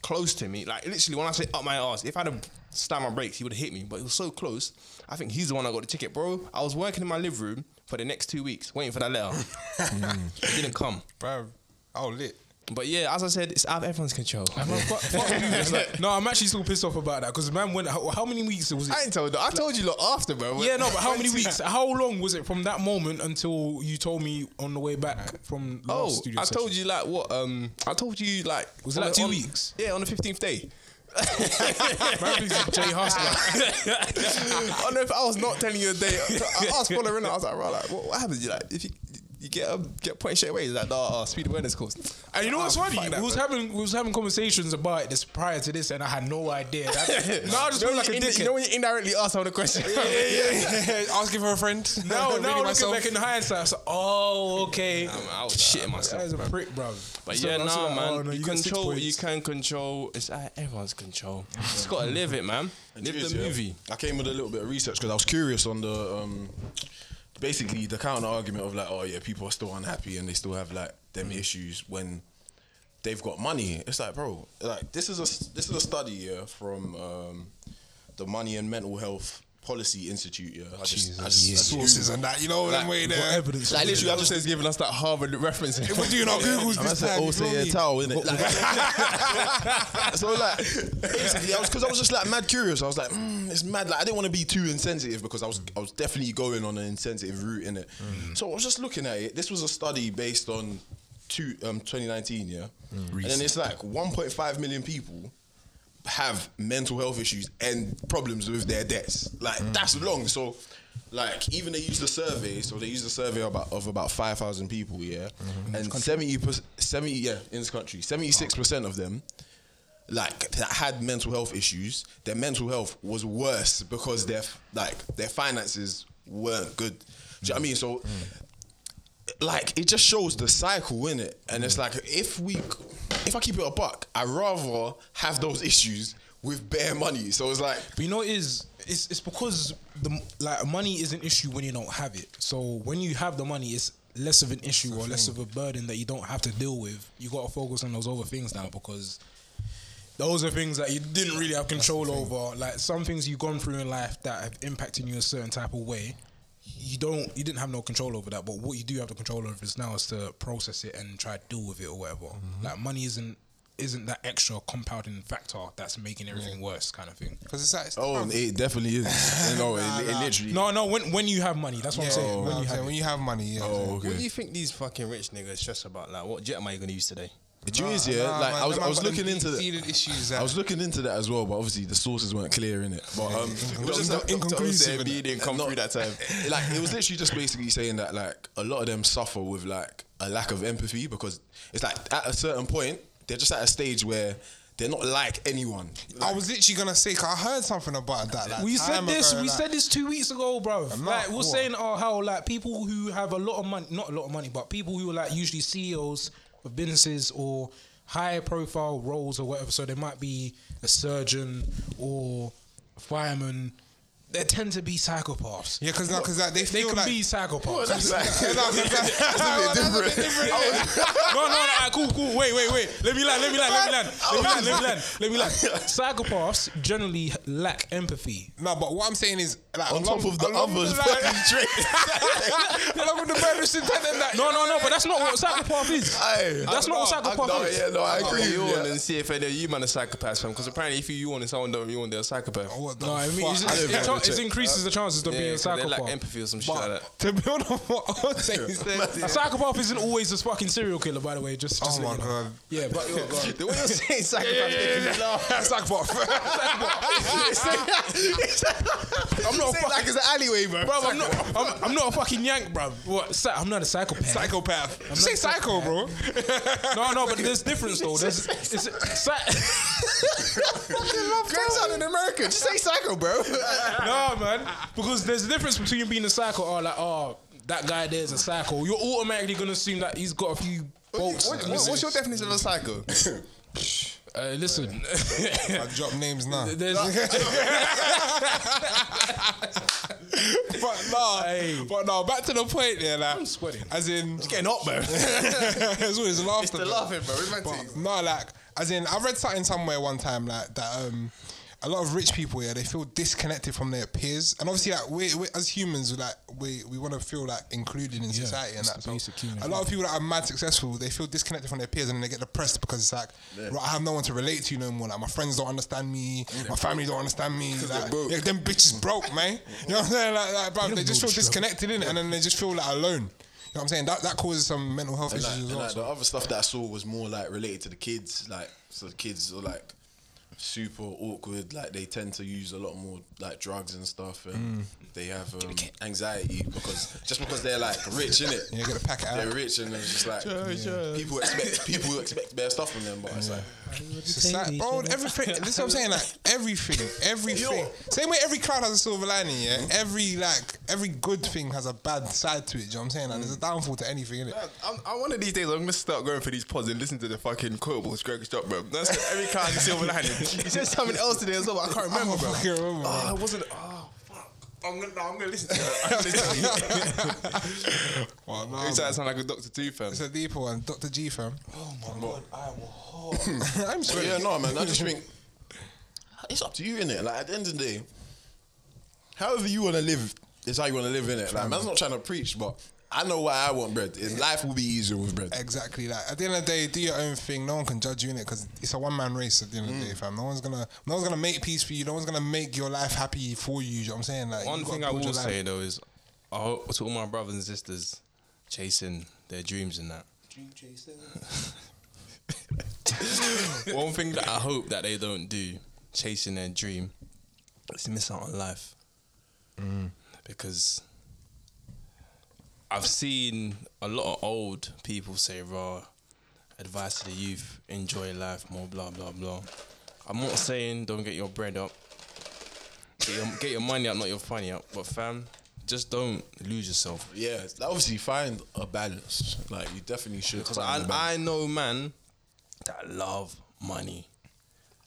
Speaker 1: close to me. Like literally, when I say up my ass, if I'd have slammed my brakes, he would have hit me. But it was so close. I think he's the one that got the ticket, bro. I was working in my living room for the next two weeks, waiting for that letter. it didn't come.
Speaker 3: Bruv, oh lit.
Speaker 1: But yeah, as I said, it's out of everyone's control.
Speaker 2: Man, fuck- fuck you. It's like- no, I'm actually still pissed off about that because man went. How, how many weeks was it?
Speaker 1: I ain't told you. I told you lot after, bro.
Speaker 2: Yeah, no, but how many weeks? How long was it from that moment until you told me on the way back from last
Speaker 1: Oh,
Speaker 2: studio
Speaker 1: I
Speaker 2: session?
Speaker 1: told you like what? Um, I told you like
Speaker 2: Was it like two
Speaker 1: on-
Speaker 2: weeks?
Speaker 1: Yeah, on the fifteenth day.
Speaker 2: Man, please, Jay Hustler.
Speaker 1: I know if I was not telling you a day. I asked following. I was like, right, like, what, what happens? You like if you you get um, get point straight away. He's like, nah, uh, speed awareness course.
Speaker 2: And you know what's funny?
Speaker 1: fuck that,
Speaker 2: we was
Speaker 1: bro.
Speaker 2: having we was having conversations about this prior to this, and I had no idea. That, now I just
Speaker 1: You
Speaker 2: feel
Speaker 1: know,
Speaker 2: like a
Speaker 1: when you,
Speaker 2: dickhead.
Speaker 1: you know when you indirectly ask someone a question.
Speaker 3: Asking for a friend.
Speaker 2: now,
Speaker 3: Really
Speaker 2: now looking
Speaker 3: myself.
Speaker 2: back in hindsight, I was like, oh, okay.
Speaker 1: I was shitting myself.
Speaker 2: is a prick, bro.
Speaker 1: But
Speaker 2: So
Speaker 1: yeah,
Speaker 2: I
Speaker 1: nah,
Speaker 2: like,
Speaker 1: man.
Speaker 2: oh, no,
Speaker 1: you,
Speaker 2: got six
Speaker 1: control what you
Speaker 2: points.
Speaker 1: can control. It's at everyone's control. Just gotta live it, man. Live
Speaker 5: Cheers,
Speaker 1: the
Speaker 5: yeah.
Speaker 1: movie.
Speaker 5: I came with a little bit of research because I was curious on the um, basically the counter argument of like, oh yeah, people are still unhappy and they still have like them issues when they've got money. It's like, bro, like this is a this is a study yeah from um, the Money and Mental Health Policy Institute. Yeah, I just, I just, I just
Speaker 3: Sources and that, you know, them way there.
Speaker 2: evidence?
Speaker 1: Like literally, I just says giving us that Harvard reference.
Speaker 3: If we're doing our Googles
Speaker 5: I'm
Speaker 3: this time, feel
Speaker 5: yeah,
Speaker 3: me?
Speaker 5: towel, innit? Like, so like, basically, I was because I was just like mad curious. I was like, mm, it's mad. Like I didn't want to be too insensitive because I was I was definitely going on an insensitive route in it. So I was just looking at it. This was a study based on two um 2019, yeah, and then it's like 1.5 million people have mental health issues and problems with their debts. Like mm. that's long. So like even they used a survey, so they used a survey about of about five thousand people, yeah. Mm-hmm. And seventy percent seventy yeah, in this country, seventy six percent of them like that had mental health issues, their mental health was worse because their like their finances weren't good. Do you know what I mean? So mm. Like it just shows the cycle in it and it's like if we if i keep it a buck i rather have those issues with bare money so it's like
Speaker 2: But you know, it is it's it's because the like money is an issue when you don't have it. So when you have the money, it's less of an issue or less of a burden that you don't have to deal with. You got to focus on those other things now because those are things that you didn't really have control over. Like some things you've gone through in life that have impacted you a certain type of way. You don't, you didn't have no control over that. But what you do have the control over is now is to process it and try to deal with it or whatever. Mm-hmm. Like money isn't isn't that extra compounding factor that's making everything worse, kind of thing.
Speaker 3: Because it's like, it's
Speaker 5: oh
Speaker 3: bruv,
Speaker 5: it definitely is you know it, it literally
Speaker 2: No, no. When when you have money, that's what
Speaker 3: yeah,
Speaker 2: I'm saying.
Speaker 3: when,
Speaker 2: When you
Speaker 3: you
Speaker 2: have,
Speaker 3: when you have money, yeah.
Speaker 5: oh okay
Speaker 1: What do you think these fucking rich niggas stress about? Like, what jet am I gonna use today?
Speaker 5: The you is yeah
Speaker 3: Nah,
Speaker 5: like
Speaker 3: man,
Speaker 5: i was
Speaker 3: them
Speaker 5: i was
Speaker 3: man got
Speaker 5: looking
Speaker 3: them
Speaker 5: into
Speaker 3: deep-seated
Speaker 5: that
Speaker 3: issues
Speaker 5: I
Speaker 3: that-
Speaker 5: was looking into that as well, but obviously the sources weren't clear in it. But um, it was just like,
Speaker 3: inconclusive.
Speaker 1: He didn't come
Speaker 5: No,
Speaker 1: through that time.
Speaker 5: like it was literally just basically saying that like a lot of them suffer with like a lack of empathy because it's like at a certain point they're just at a stage where they're not like anyone.
Speaker 3: I was literally gonna say, 'cause I heard something about that. Like,
Speaker 2: we said
Speaker 3: time
Speaker 2: this.
Speaker 3: ago,
Speaker 2: we
Speaker 3: like-
Speaker 2: said this two weeks ago, bro.
Speaker 3: not-
Speaker 2: Like we're
Speaker 3: what?
Speaker 2: saying, oh, how like people who have a lot of money, not a lot of money, but people who are like usually CEOs of businesses or high profile roles or whatever. So they might be a surgeon or a fireman. They tend to be psychopaths.
Speaker 3: Yeah, because because like, they
Speaker 2: They
Speaker 3: feel
Speaker 2: can
Speaker 3: like
Speaker 2: be psychopaths.
Speaker 3: No, 'cause that- that's a bit different.
Speaker 2: no, no, no, ah, cool, cool. Wait, wait, wait. Let me land, let me land, let me land, let me land, let me land, let me land. Psychopaths generally lack empathy.
Speaker 3: No, but what I'm saying is like
Speaker 4: On top of the others,
Speaker 3: the line-
Speaker 4: fucking drink.
Speaker 3: along with the murderous intent and that.
Speaker 2: No, no, no, but that's not what psychopath is.
Speaker 4: Aye.
Speaker 2: That's not what
Speaker 4: I-
Speaker 2: psychopath
Speaker 4: no,
Speaker 2: is.
Speaker 4: yeah, no, I agree.
Speaker 1: You
Speaker 4: with
Speaker 1: yawn and see if any of you man are psychopaths, fam. Because apparently, if you yawn and someone don't yawn, they're a psychopath.
Speaker 3: What the
Speaker 2: No, I mean,
Speaker 3: fuck?
Speaker 2: it's,
Speaker 3: I
Speaker 2: it's,
Speaker 3: don't
Speaker 2: it, it increases the chances of
Speaker 1: Yeah,
Speaker 2: being a
Speaker 1: 'cause they lack
Speaker 2: psychopath.
Speaker 1: empathy or some shit like that.
Speaker 3: to build on what I'm saying is that-
Speaker 2: A psychopath isn't always a fucking serial killer, by the way. Just, just
Speaker 3: Oh my god.
Speaker 2: Yeah, but yo, go on.
Speaker 1: The way you're saying psychopath,
Speaker 3: Psychopath.
Speaker 2: I'm not a fucking,
Speaker 1: like it's an alleyway, bro.
Speaker 2: bro. I'm not. I'm, I'm not a fucking yank, bro. What? I'm not a psychopath.
Speaker 3: Psychopath. Say psycho, bro.
Speaker 2: no, no, but there's difference though. There's it's, psy-
Speaker 1: Greg sounded American. Just say psycho, bro.
Speaker 2: no, man, because there's a difference between being a psycho or like, oh, that guy there's a psycho. You're automatically gonna assume that he's got a few bolts.
Speaker 1: What- what- what's your definition of a psycho?
Speaker 2: Uh, listen,
Speaker 3: I drop names now.
Speaker 2: there's
Speaker 3: But no,
Speaker 2: Hey.
Speaker 3: but no. Back to the point there, like,
Speaker 2: I'm sweating.
Speaker 3: as in,
Speaker 1: Getting hot, bro.
Speaker 3: it's always laughter.
Speaker 1: the
Speaker 3: bro.
Speaker 1: laughing, bro. It's meant
Speaker 3: But
Speaker 1: to.
Speaker 3: no, like, as in, I read something somewhere one time, like that. Um, a lot of rich people, yeah, they feel disconnected from their peers, and obviously, like, we, we as humans, we like we we want to feel like included in society, and that. So
Speaker 2: human
Speaker 3: a lot of people that are mad successful, they feel disconnected from their peers, and then they get depressed because it's like, right, I have no one to relate to no more. Like, my friends don't understand me, my family don't understand me. Like, yeah, them bitches broke, man. You know what I'm saying? Like, like bro, they just feel disconnected in it, and then they just feel like alone. You know what I'm saying? That that causes some mental health
Speaker 5: And
Speaker 3: issues
Speaker 5: like,
Speaker 3: as
Speaker 5: and
Speaker 3: well.
Speaker 5: like the other stuff that I saw was more like related to the kids. Like so, the kids are like super awkward. Like they tend to use a lot more like drugs and stuff, and they have um, anxiety because just because they're like rich in it.
Speaker 3: Yeah, get a packet out.
Speaker 5: They're rich and it's just like people expect people expect better stuff from them, but it's like
Speaker 3: It's like, bro, everything. This is what I'm saying. Like everything, everything. Same way every cloud has a silver lining. Yeah, every like every good thing has a bad side to it. Do you know what I'm saying? Like, there's a downfall to anything in it.
Speaker 1: I'm, I one of these days I'm gonna start going for these pods and listen to the fucking quotables Greg's drop, bro. That's every kind of silver lining. He said something else today as well, but I can't remember, oh, bro.
Speaker 3: fucking remember.
Speaker 1: Oh, it wasn't. Oh, fuck. I'm gonna, no, I'm gonna listen to it. I'm gonna listen to it.
Speaker 3: Well, no,
Speaker 1: He said sound like a Doctor Two fan.
Speaker 3: It's a deeper one, Dr. G fam.
Speaker 2: Oh my god, I am hot.
Speaker 3: I'm sorry.
Speaker 5: yeah, no, man. I just think it's up to you, innit? Like at the end of the day, however you want to live is how you want to live, innit? Like man's not trying to preach, but I know why I want bread. And life will be easier with bread.
Speaker 3: Exactly. Like at the end of the day, do your own thing. No one can judge you in it because it's a one man race. At the end of the day, mm. fam. No one's gonna, no one's gonna make peace for you. No one's gonna make your life happy for you. You know what I'm saying? Like
Speaker 1: One
Speaker 3: you gotta
Speaker 1: thing I
Speaker 3: build
Speaker 1: will say though is, I hope to all my brothers and sisters chasing their dreams and that. Dream chasing. one thing that I hope that they don't do, chasing their dream, is miss out on life. Mm. Because I've seen a lot of old people say, raw advice to the youth, enjoy life more, blah, blah, blah. I'm not saying don't get your bread up. Get your, get your money up, not your funny up. But fam, just don't lose yourself.
Speaker 5: Yeah, obviously find a balance. Like you definitely should.
Speaker 1: Because I. I know man that love money.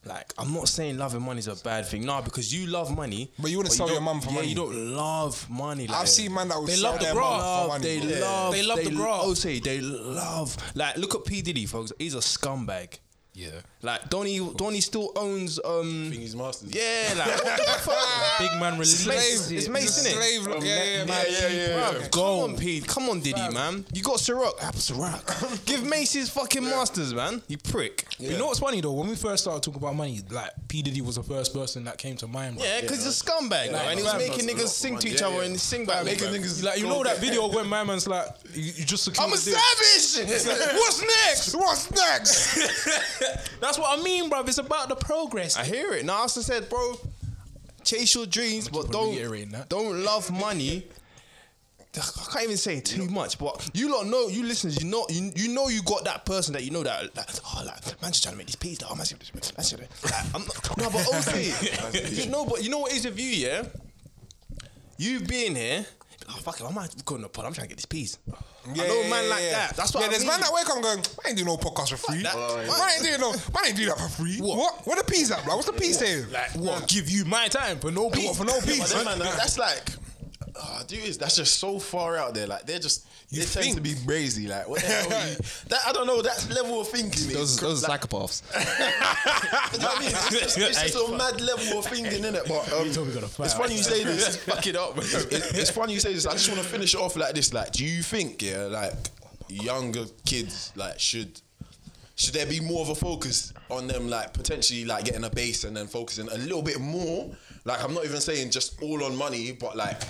Speaker 1: Like I'm not saying loving money is a bad thing, nah, because you love money,
Speaker 3: But you wouldn't sell your
Speaker 1: don't-
Speaker 3: mum for
Speaker 1: yeah,
Speaker 3: money.
Speaker 1: You don't love money. Like,
Speaker 3: I've seen man that will
Speaker 2: They
Speaker 3: sell
Speaker 2: love the
Speaker 3: their
Speaker 2: graft.
Speaker 3: mum for money.
Speaker 1: they
Speaker 3: bro.
Speaker 1: love,
Speaker 2: They love the graft.
Speaker 1: Oh, say they love. Like, look at P Diddy, folks. He's a scumbag.
Speaker 2: Yeah.
Speaker 1: Like, don't he? Don't he still owns? Um,
Speaker 5: think he's masters.
Speaker 1: yeah, like what the fuck?
Speaker 2: Big man release.
Speaker 1: Slave. It's Mace, innit?
Speaker 3: Slave, yeah, yeah,
Speaker 1: Yeah, yeah, yeah.
Speaker 3: Bruv,
Speaker 1: Come on, Pete. Come on, Diddy, man. You got Ciroc. Ah, Ciroc. Give Mace his fucking masters, man. You prick.
Speaker 2: You know what's funny though? When we first started talking about money, like P Diddy was the first person that came to mind. bro.
Speaker 1: Yeah, because he's a scumbag, man. And he was
Speaker 2: fam,
Speaker 1: making niggas sing to each
Speaker 5: Yeah,
Speaker 1: other
Speaker 5: yeah.
Speaker 1: and sing back.
Speaker 5: Making
Speaker 1: Making
Speaker 5: niggas
Speaker 2: Like you know that video when my man's like, you, you just
Speaker 1: I'm a savage. What's next?
Speaker 3: What's next?
Speaker 2: That's what I mean, bro. It's about the progress.
Speaker 1: I hear it. Now, I also said, bro, chase your dreams, but don't don't love money. I can't even say too much, but you lot know, you listeners, you know, you, you know, you got that person that you know that, like, oh, like, man, just trying to make these peas. Oh, man, just, man, just, like, I'm not, no, but also, you know, but you know what is with you, yeah? You being here, oh, fuck it, why am I calling a pod? I'm trying to get this piece.
Speaker 3: Yeah,
Speaker 1: I know
Speaker 3: yeah,
Speaker 1: man
Speaker 3: yeah,
Speaker 1: like
Speaker 3: yeah.
Speaker 1: that. That's what
Speaker 3: yeah,
Speaker 1: I
Speaker 3: there's
Speaker 1: mean.
Speaker 3: man that wake up going, I ain't doing no podcast for free.
Speaker 1: that. Oh.
Speaker 3: I ain't doing no, man ain't doing that for free.
Speaker 1: What?
Speaker 3: What? What the peas at, bro? What's the peas saying?
Speaker 2: Like what? Give you my time for no
Speaker 3: What,
Speaker 2: peace.
Speaker 3: for no
Speaker 5: Yeah,
Speaker 3: peas?
Speaker 5: but then, man, that's like, uh, dude, that's just so far out there. Like they're just
Speaker 3: You
Speaker 5: they tend
Speaker 3: think?
Speaker 5: to be crazy. Like what the hell? are you, that I don't know. That level of thinking.
Speaker 1: Those,
Speaker 5: is,
Speaker 1: those are
Speaker 5: like,
Speaker 1: psychopaths.
Speaker 5: you know what I mean? It's just, it's just a mad level of thinking, innit? But um,
Speaker 2: told me we gotta fight
Speaker 5: it's funny you say this.
Speaker 1: Fuck it up.
Speaker 5: It's, it's funny you say this. I just want to finish it off like this. Like, do you think, yeah, like younger kids, like, should should there be more of a focus on them, like potentially like getting a base and then focusing a little bit more? Like, I'm not even saying just all on money, but like,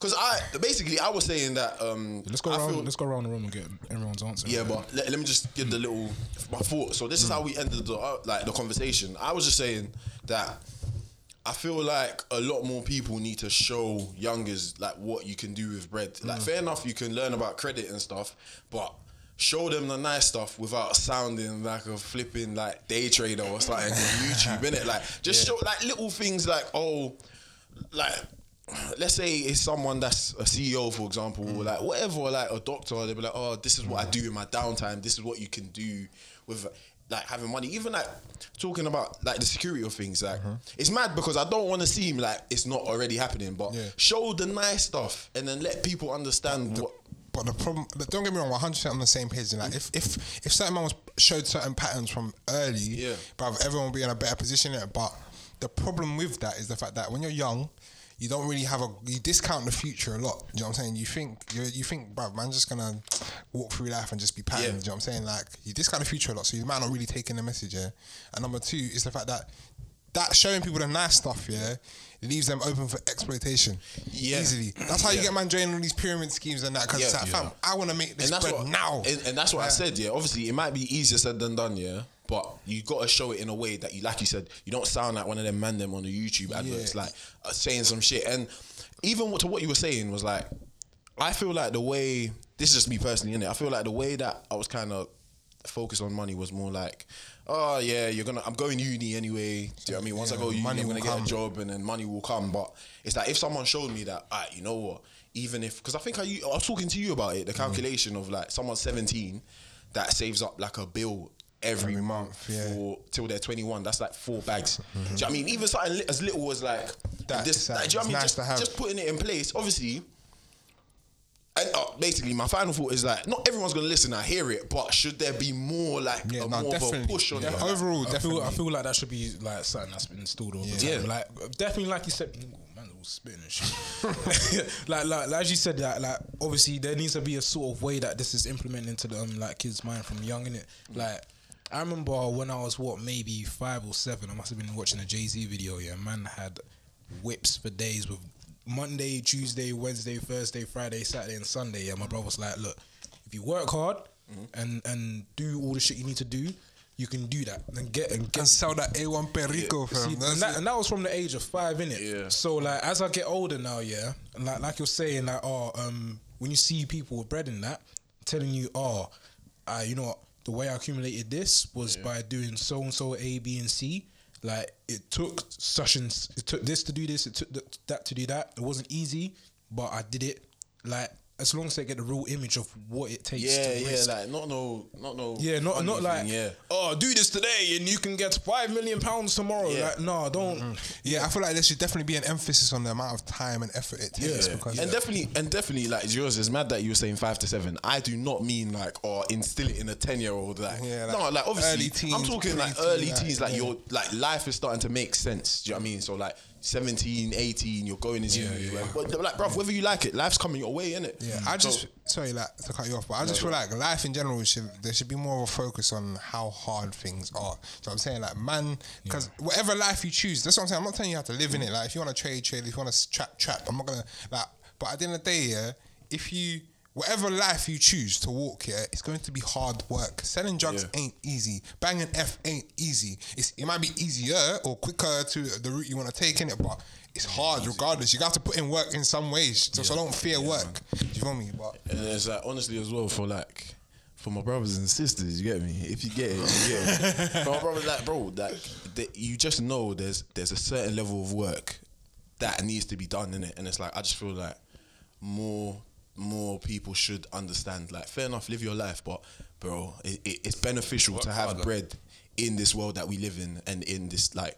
Speaker 5: because I basically I was saying that. um
Speaker 2: Let's go
Speaker 5: I
Speaker 2: around.
Speaker 5: feel-
Speaker 2: let's go around the room and get everyone's answer.
Speaker 5: yeah, but let, let me just give the little my thought. So this is how we ended the uh, like the conversation. I was just saying that I feel like a lot more people need to show youngers like what you can do with bread. Like fair enough, you can learn about credit and stuff, but show them the nice stuff without sounding like a flipping like day trader or something on YouTube, innit? Like just show like little things like oh, like let's say it's someone that's a CEO, for example, or like whatever, like a doctor, they'll be like, oh, this is what I mm. do in my downtime. This is what you can do with like having money. Even like talking about like the security of things, like uh-huh. it's mad because I don't want to seem like it's not already happening, but
Speaker 3: Yeah.
Speaker 5: show the nice stuff and then let people understand what.
Speaker 3: But the problem, but don't get me wrong, we're 100 percent on the same page. Like, if if if certain man was showed certain patterns from early,
Speaker 5: Yeah.
Speaker 3: but everyone would be in a better position. But the problem with that is the fact that when you're young, you don't really have a you discount the future a lot. Do you know what I'm saying? You think you you think, bruv, man's just gonna walk through life and just be patterned.
Speaker 5: Yeah.
Speaker 3: Do you know what I'm saying? Like you discount the future a lot, so you might not really take in the message. Yeah. And number two is the fact that that showing people the nice stuff, yeah, leaves them open for exploitation.
Speaker 5: Yeah.
Speaker 3: Easily. That's how you get man joining all these pyramid schemes and that. Because it's
Speaker 5: Yeah.
Speaker 3: like,
Speaker 5: Yeah.
Speaker 3: fam, I want to make this bread
Speaker 5: what
Speaker 3: now.
Speaker 5: And, and that's what I said. Yeah, obviously it might be easier said than done. Yeah, but you got to show it in a way that you, like you said, you don't sound like one of them man them on the YouTube adverts,
Speaker 3: Yeah.
Speaker 5: like uh, saying some shit. And even to what you were saying was like, I feel like the way this is just me personally, innit? I feel like the way that I was kind of focused on money was more like, oh yeah, you're gonna, I'm going uni anyway. Do you know what I mean? Once I
Speaker 3: Yeah,
Speaker 5: go uni,
Speaker 3: money
Speaker 5: I'm gonna
Speaker 3: will
Speaker 5: get a job and then money will come. But it's like if someone showed me that, ah, you know what? Even if, because I think I was talking to you about it,
Speaker 3: Mm.
Speaker 5: the calculation of like someone 17 that saves up like a bill every,
Speaker 3: Every
Speaker 5: month
Speaker 3: month, yeah.
Speaker 5: for till they're 21. That's like four bags. Do you know what I mean? Even something li- as little as like
Speaker 3: That-
Speaker 5: this.
Speaker 3: that-
Speaker 5: Like, do you know what I mean?
Speaker 3: nice
Speaker 5: just, just putting it in place. Obviously, and uh, basically, my final thought is like, not everyone's gonna listen. I hear it, but should there be more like
Speaker 3: Yeah,
Speaker 5: a
Speaker 3: no,
Speaker 5: more of a push on
Speaker 3: Def-
Speaker 5: it?
Speaker 3: overall,
Speaker 2: I
Speaker 3: definitely.
Speaker 2: feel, I feel like that should be like something that's been installed all the
Speaker 5: Yeah.
Speaker 2: time.
Speaker 5: Yeah.
Speaker 2: Like definitely, like you said, man, all spitting and shit. like, like, like as you said that, like obviously there needs to be a sort of way that this is implemented into the um, like kids' mind from young, innit? Like. I remember when I was what maybe five or seven. I must have been watching a Jay Z video. Yeah, man had whips for days with Monday, Tuesday, Wednesday, Thursday, Friday, Saturday, and Sunday. Yeah, my brother was like, "Look, if you work hard and and do all the shit you need to do, you can do that and get and get
Speaker 3: and sell that A1 Perico,
Speaker 2: See,
Speaker 3: fam.
Speaker 2: and, that, and that was from the age of five, innit?
Speaker 5: Yeah.
Speaker 2: So like, as I get older now, yeah, and like like you're saying, like, oh, um, when you see people with bread in that, telling you, oh, uh, you know what, the way I accumulated this was by doing so and so A, B, and C. Like it took such and it took this to do this, it took th- that to do that. It wasn't easy, but I did it. Like as long as they get the real image of what it takes.
Speaker 5: Yeah,
Speaker 2: to
Speaker 5: yeah,
Speaker 2: risk.
Speaker 5: like not no, not no.
Speaker 2: Yeah, not not
Speaker 5: thing,
Speaker 2: like
Speaker 5: yeah.
Speaker 2: oh, do this today and you can get five million pounds tomorrow.
Speaker 5: Yeah.
Speaker 2: Like, no, don't. Mm-hmm.
Speaker 3: yeah, I feel like there should definitely be an emphasis on the amount of time and effort it takes
Speaker 2: Yeah.
Speaker 3: because
Speaker 5: and definitely, and definitely, like yours is mad that you were saying five to seven. I do not mean like or instill it in a ten year old. Like,
Speaker 3: Yeah, like
Speaker 5: no, like obviously,
Speaker 3: teens,
Speaker 5: I'm talking like early
Speaker 3: like,
Speaker 5: teens. Like
Speaker 3: yeah.
Speaker 5: your like life is starting to make sense. Do you know what I mean? So like 17, 18, you're going into uni. like, But like, bruv, whether you like it, life's coming your way, innit?
Speaker 3: Yeah, I just sorry like to cut you off, but I just feel like life in general should there should be more of a focus on how hard things are. So I'm saying like man, because whatever life you choose, that's what I'm saying. I'm not telling you how to live in it. Like if you want to trade, trade. If you want to trap, trap. I'm not gonna like. But at the end of the day, yeah, if you whatever life you choose to walk here, it's going to be hard work. Selling drugs
Speaker 5: Yeah.
Speaker 3: ain't easy. Banging F ain't easy. It's, it might be easier or quicker to the route you want to take in it, but it's hard regardless. You got to put in work in some ways. So, so don't fear work. Do you feel me? But
Speaker 5: And it's like honestly as well for like for my brothers and sisters, you get me. If you get it, you get it. for my brothers, like bro, like they, you just know there's there's a certain level of work that needs to be done in it, and it's like I just feel like more more people should understand. Like, fair enough, live your life, but bro, it, it, it's beneficial to have
Speaker 1: harder.
Speaker 5: bread in this world that we live in and in this like,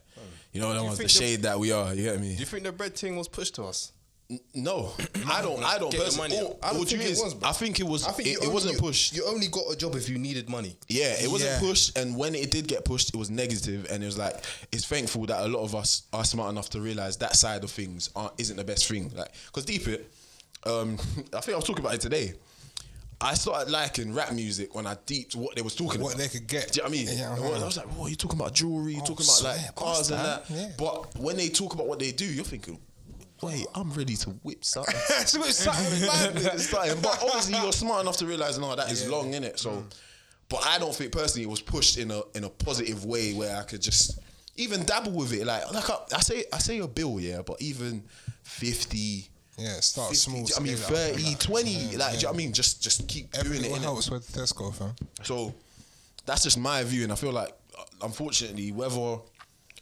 Speaker 5: you know, that
Speaker 1: you
Speaker 5: one's the
Speaker 1: think the-
Speaker 5: shade that we are. You get me?
Speaker 1: Do you think the bread thing was pushed to us?
Speaker 5: N- No, I don't. I don't.
Speaker 1: Get money.
Speaker 5: all-
Speaker 1: I don't
Speaker 5: what
Speaker 1: think
Speaker 5: you
Speaker 1: it
Speaker 5: is-
Speaker 1: was, bro.
Speaker 5: I think it was.
Speaker 1: I think you
Speaker 5: it, it
Speaker 1: only-
Speaker 5: wasn't
Speaker 1: you-
Speaker 5: pushed.
Speaker 1: You only got a job if you needed money.
Speaker 5: Yeah, it wasn't
Speaker 3: Yeah.
Speaker 5: pushed, and when it did get pushed, it was negative, and it was like it's thankful that a lot of us are smart enough to realize that side of things aren't isn't the best thing. Like, because deep it, um, I think I was talking about it today. I started liking rap music when I deeped what they was talking
Speaker 3: What
Speaker 5: about.
Speaker 3: they could get.
Speaker 5: Do you know what I mean?
Speaker 3: Yeah, uh-huh.
Speaker 5: I was like, "What are you talking about? Jewelry? You
Speaker 3: Oh,
Speaker 5: talking about like cars and that?"
Speaker 3: Yeah.
Speaker 5: But when they talk about what they do, you're thinking, "Wait, I'm ready to whip something."
Speaker 3: So it's something.
Speaker 5: But obviously, you're smart enough to realize, no, that is long in it. So, but I don't think personally it was pushed in a in a positive way where I could just even dabble with it. Like, like I, I say, I say a bill, yeah, but even fifty.
Speaker 3: Yeah, start
Speaker 5: 50,
Speaker 3: small.
Speaker 5: I mean,
Speaker 3: scale up.
Speaker 5: 30, 20, like,
Speaker 3: Yeah,
Speaker 5: do you know what I mean? Just just keep
Speaker 3: Every
Speaker 5: doing it. innit?
Speaker 3: helps with Tesco, fam.
Speaker 5: So that's just my view, and I feel like, uh, unfortunately, whether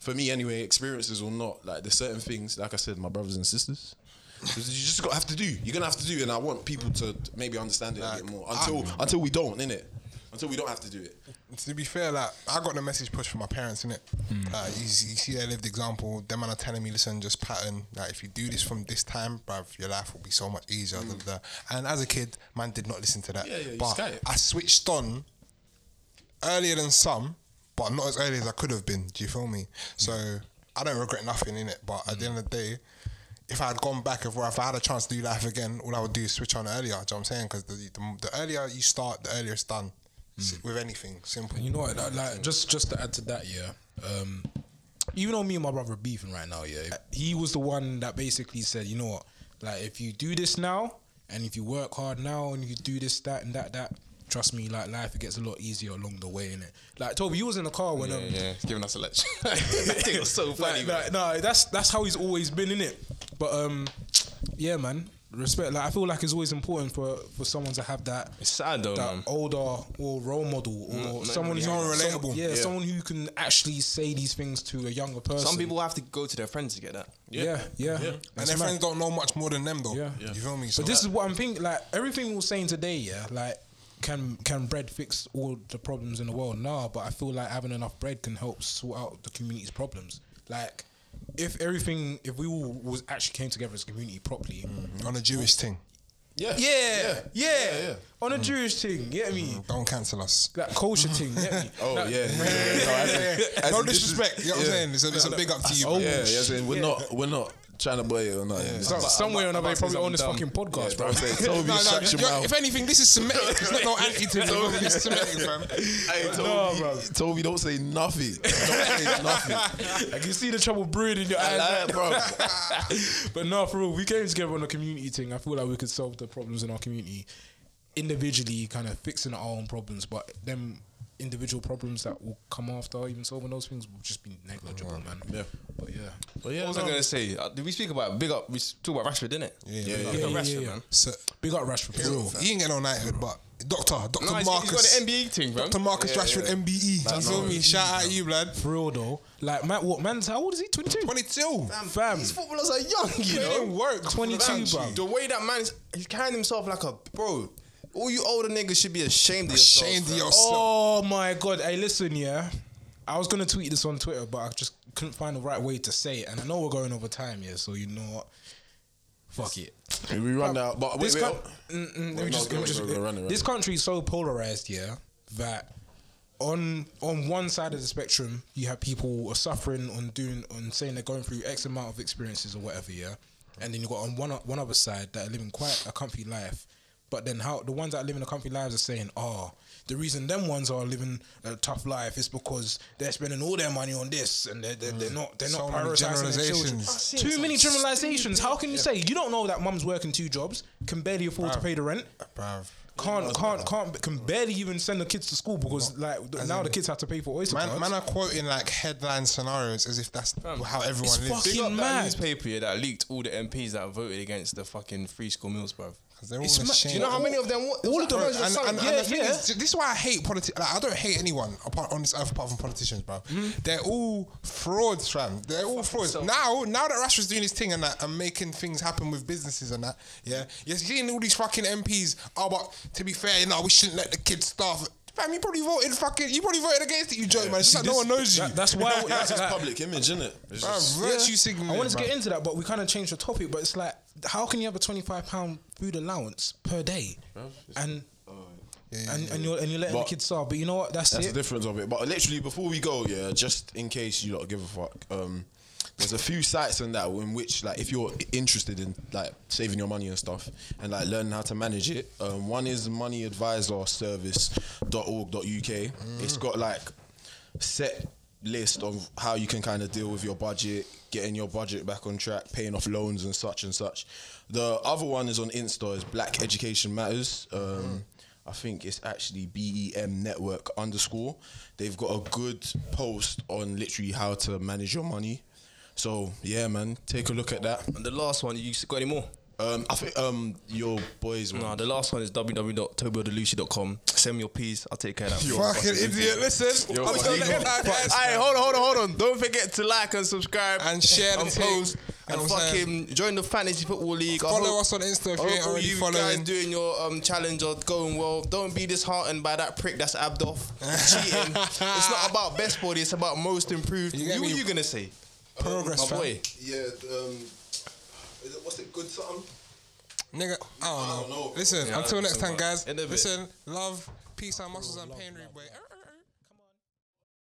Speaker 5: for me anyway, experiences or not, like there's certain things, like I said, my brothers and sisters. You just got to have to do. You're gonna have to do, and I want people to maybe understand it a bit more. Until until we don't, innit? Until we don't have to do it.
Speaker 3: To be fair, like I got the message pushed from my parents in it. Hmm. Like you, see- you see their lived example. Them man are telling me, listen, just pattern. Like if you do this from this time, bruv, your life will be so much easier. Hmm. da, da, da. And as a kid, man did not listen to that.
Speaker 5: Yeah, yeah, you
Speaker 3: but
Speaker 5: sky it.
Speaker 3: I switched on earlier than some, but not as early as I could have been. Do you feel me? So hmm. I don't regret nothing in it. But at the end of the day. If I had gone back, if, if I had a chance to do life again, all I would do is switch on earlier. Do you know what I'm saying? Because the, the, the earlier you start, the earlier it's done. Si- With anything, simple.
Speaker 2: You know what? Like, like, just just to add to that, yeah. Um, even though me and my brother are beefing right now, yeah, he was the one that basically said, you know what, like if you do this now and if you work hard now and you do this, that, and that, that. Trust me, like life, it gets a lot easier along the way, innit? Like Toby, you was in the car when um,
Speaker 1: yeah, he's giving us a lecture. that thing was so funny.
Speaker 2: like, like, no, that's that's how he's always been in it. But um, yeah, man, respect. Like I feel like it's always important for for someone to have that
Speaker 1: It's sad though,
Speaker 2: that
Speaker 1: man.
Speaker 2: older or role model or
Speaker 1: not
Speaker 2: someone
Speaker 1: really
Speaker 2: who some-
Speaker 3: relatable.
Speaker 2: yeah,
Speaker 5: Yeah.
Speaker 2: someone who can actually say these things to a younger person.
Speaker 1: Some people have to go to their friends to get that.
Speaker 2: yeah, yeah,
Speaker 3: and
Speaker 2: That's
Speaker 3: their
Speaker 2: mad.
Speaker 3: friends don't know much more than them though.
Speaker 2: Yeah.
Speaker 3: You feel me? So
Speaker 2: But this is what I'm thinking. Like everything we we're saying today, yeah. Like, can can bread fix all the problems in the world? Nah, but I feel like having enough bread can help sort out the community's problems. Like, if everything, if we all was actually came together as a community properly, mm-hmm.
Speaker 3: on a Jewish thing.
Speaker 5: Yeah.
Speaker 2: yeah, yeah,
Speaker 5: yeah.
Speaker 2: on a mm. Jewish thing, you get me? Mm-hmm.
Speaker 3: Don't cancel us.
Speaker 2: That culture thing, get me?
Speaker 5: Oh yeah. yeah, yeah. No, as in- as
Speaker 3: no
Speaker 5: in this is-
Speaker 3: disrespect. You know what I'm saying? It's a, it's a big up to you. Bro.
Speaker 5: Yeah, yeah, as in, we're not we're not trying to boy it or nothing.
Speaker 2: So, somewhere or another, they
Speaker 1: about to say
Speaker 2: probably own this
Speaker 1: something
Speaker 2: fucking podcast,
Speaker 5: Yeah,
Speaker 2: bro.
Speaker 5: bro, Toby,
Speaker 3: No, no,
Speaker 5: shut your mouth.
Speaker 3: if anything, this is Semitic. It's not no anti to me. It's Semitic, fam.
Speaker 5: Hey, Toby,
Speaker 2: No, bro.
Speaker 5: Toby, don't say nothing. Don't say nothing.
Speaker 2: I can see the trouble brewing in your
Speaker 5: I
Speaker 2: eyes.
Speaker 5: like, bro.
Speaker 2: but no, for real, we came together on a community thing. I feel like we could solve the problems in our community individually, kind of fixing our own problems, but them individual problems that will come after even solving those things will just be negligible, man.
Speaker 5: Yeah.
Speaker 2: But yeah.
Speaker 5: But yeah,
Speaker 1: What was I gonna say? Uh, did we speak about big up? We talk about Rashford, didn't it?
Speaker 3: Yeah,
Speaker 5: Yeah,
Speaker 3: big up.
Speaker 1: Big up
Speaker 2: yeah,
Speaker 1: Rashford,
Speaker 2: yeah.
Speaker 1: man.
Speaker 3: So,
Speaker 2: Big up Rashford for real.
Speaker 3: he ain't get no knighthood, but Doctor, Doctor
Speaker 1: No,
Speaker 3: Marcus.
Speaker 1: he's got the NBA thing, fam.
Speaker 3: Dr. Marcus
Speaker 5: Yeah,
Speaker 3: Rashford,
Speaker 5: yeah.
Speaker 3: MBE.
Speaker 5: That's
Speaker 3: you feel
Speaker 5: not-
Speaker 3: me? Shout out you, blood.
Speaker 2: For real though. Like man what man's how old is he? 22?
Speaker 3: 22.
Speaker 2: Fam.
Speaker 1: These footballers are young, you know.
Speaker 3: Putting in work.
Speaker 2: 22, bro.
Speaker 1: The way that man is, he's carrying himself like a bro. All you older niggas should be ashamed of yourselves.
Speaker 3: Ashamed of yourself.
Speaker 2: Oh my god! Hey, listen, yeah. I was gonna tweet this on Twitter, but I just couldn't find the right way to say it, and I know we're going over time, yeah. So you know what? Fuck it.
Speaker 5: we run out. But wait,
Speaker 2: This
Speaker 5: wait.
Speaker 2: coun-
Speaker 5: oh.
Speaker 2: mm, mm, let me just, let me just-
Speaker 5: go, go, run it, run
Speaker 2: this country is so polarized, yeah, that on on one side of the spectrum you have people are suffering on doing on saying they're going through X amount of experiences or whatever, yeah, and then you got on one o- one other side that are living quite a comfy life. But then how the ones that are living a comfy lives are saying, oh, the reason them ones are living a tough life is because they're spending all their money on this and they're, they're, they're mm. not they're
Speaker 3: So
Speaker 2: not prioritizing their children.
Speaker 3: generalizations.
Speaker 2: Too many generalizations. How can you say you don't know that mum's working two jobs, can barely afford to pay the rent,
Speaker 3: Bruv.
Speaker 2: can't can't can't can barely even send the kids to school because like now the kids have to pay for oyster
Speaker 3: Man,
Speaker 2: cards.
Speaker 3: man are quoting like headline scenarios as if that's how everyone
Speaker 2: It's
Speaker 3: lives.
Speaker 2: fucking
Speaker 1: Big up that
Speaker 2: mad.
Speaker 1: newspaper yeah, that leaked all the MPs that voted against the fucking free school meals, bruv.
Speaker 3: Because they're all
Speaker 2: It's ma-
Speaker 3: ashamed.
Speaker 1: Do you know how many of them? What,
Speaker 2: All of them-
Speaker 1: Bro,
Speaker 3: and,
Speaker 1: just
Speaker 3: and, and,
Speaker 2: yeah,
Speaker 3: the thing
Speaker 2: yeah.
Speaker 3: is, this is why I hate politics. Like, I don't hate anyone apart on this earth apart from politicians, bro. Hmm? They're all frauds, fam. They're all frauds. Now, now that Rashford's doing his thing and that and making things happen with businesses and that, yeah, you're seeing all these fucking MPs. Oh, but to be fair, you know, we shouldn't let the kids starve. Fam, you probably voted fucking. You probably voted against it, you joke, man. It's just like no one knows you.
Speaker 2: That- that's why.
Speaker 5: That's his public image, isn't it? It's
Speaker 3: Bruv,
Speaker 5: just-
Speaker 3: virtue signaling.
Speaker 2: I wanted to
Speaker 3: bruv.
Speaker 2: get into that, but we kind of changed the topic. But it's like, how can you have a twenty-five pound food allowance per day, and and, and you're and you're letting
Speaker 5: But-
Speaker 2: the kids starve? But you know what? That's,
Speaker 5: That's
Speaker 2: it.
Speaker 5: the difference of it. But literally, before we go, yeah, just in case you don't give a fuck, um, there's a few sites and that in which, like, if you're interested in like saving your money and stuff and like learning how to manage it, um, one is moneyadvisorservice.org.uk. It's got like set list of how you can kind of deal with your budget, getting your budget back on track, paying off loans and such and such. The other one is on Insta is Black Education Matters. Um, I think it's actually BEM Network underscore. They've got a good post on literally how to manage your money. So yeah, man, take a look at that.
Speaker 1: And the last one, you got any more?
Speaker 5: Um, I think um your boys.
Speaker 1: No, the last one is www.tobiodelucy.com. Send me your P's. I'll take care of that.
Speaker 3: Fucking idiot. Listen. I'm
Speaker 5: what
Speaker 3: still
Speaker 5: you
Speaker 3: letting
Speaker 5: got?
Speaker 3: that guys-
Speaker 1: Hey, hold on, hold on, hold on. Don't forget to like and subscribe
Speaker 3: And share the
Speaker 1: and
Speaker 3: thing.
Speaker 1: post and fucking join the fantasy football league.
Speaker 3: Follow
Speaker 1: hope-
Speaker 3: us on Insta if you ain't
Speaker 1: all
Speaker 3: already
Speaker 1: you
Speaker 3: following.
Speaker 1: guys doing your um, challenge are going well. Don't be disheartened by that prick that's abbed off cheating. it's not about best body. It's about most improved.
Speaker 3: You
Speaker 1: You
Speaker 3: get
Speaker 1: what
Speaker 3: me?
Speaker 1: are you gonna say?
Speaker 3: Progress,
Speaker 1: My
Speaker 3: fam.
Speaker 1: boy.
Speaker 5: Yeah. Um, is it, what's it? Good something.
Speaker 3: Nigga, I don't know.
Speaker 5: don't know.
Speaker 3: Listen,
Speaker 1: Yeah,
Speaker 3: until next time, guys.
Speaker 1: End of it.
Speaker 3: Listen, love, peace, and muscles and pain, boy.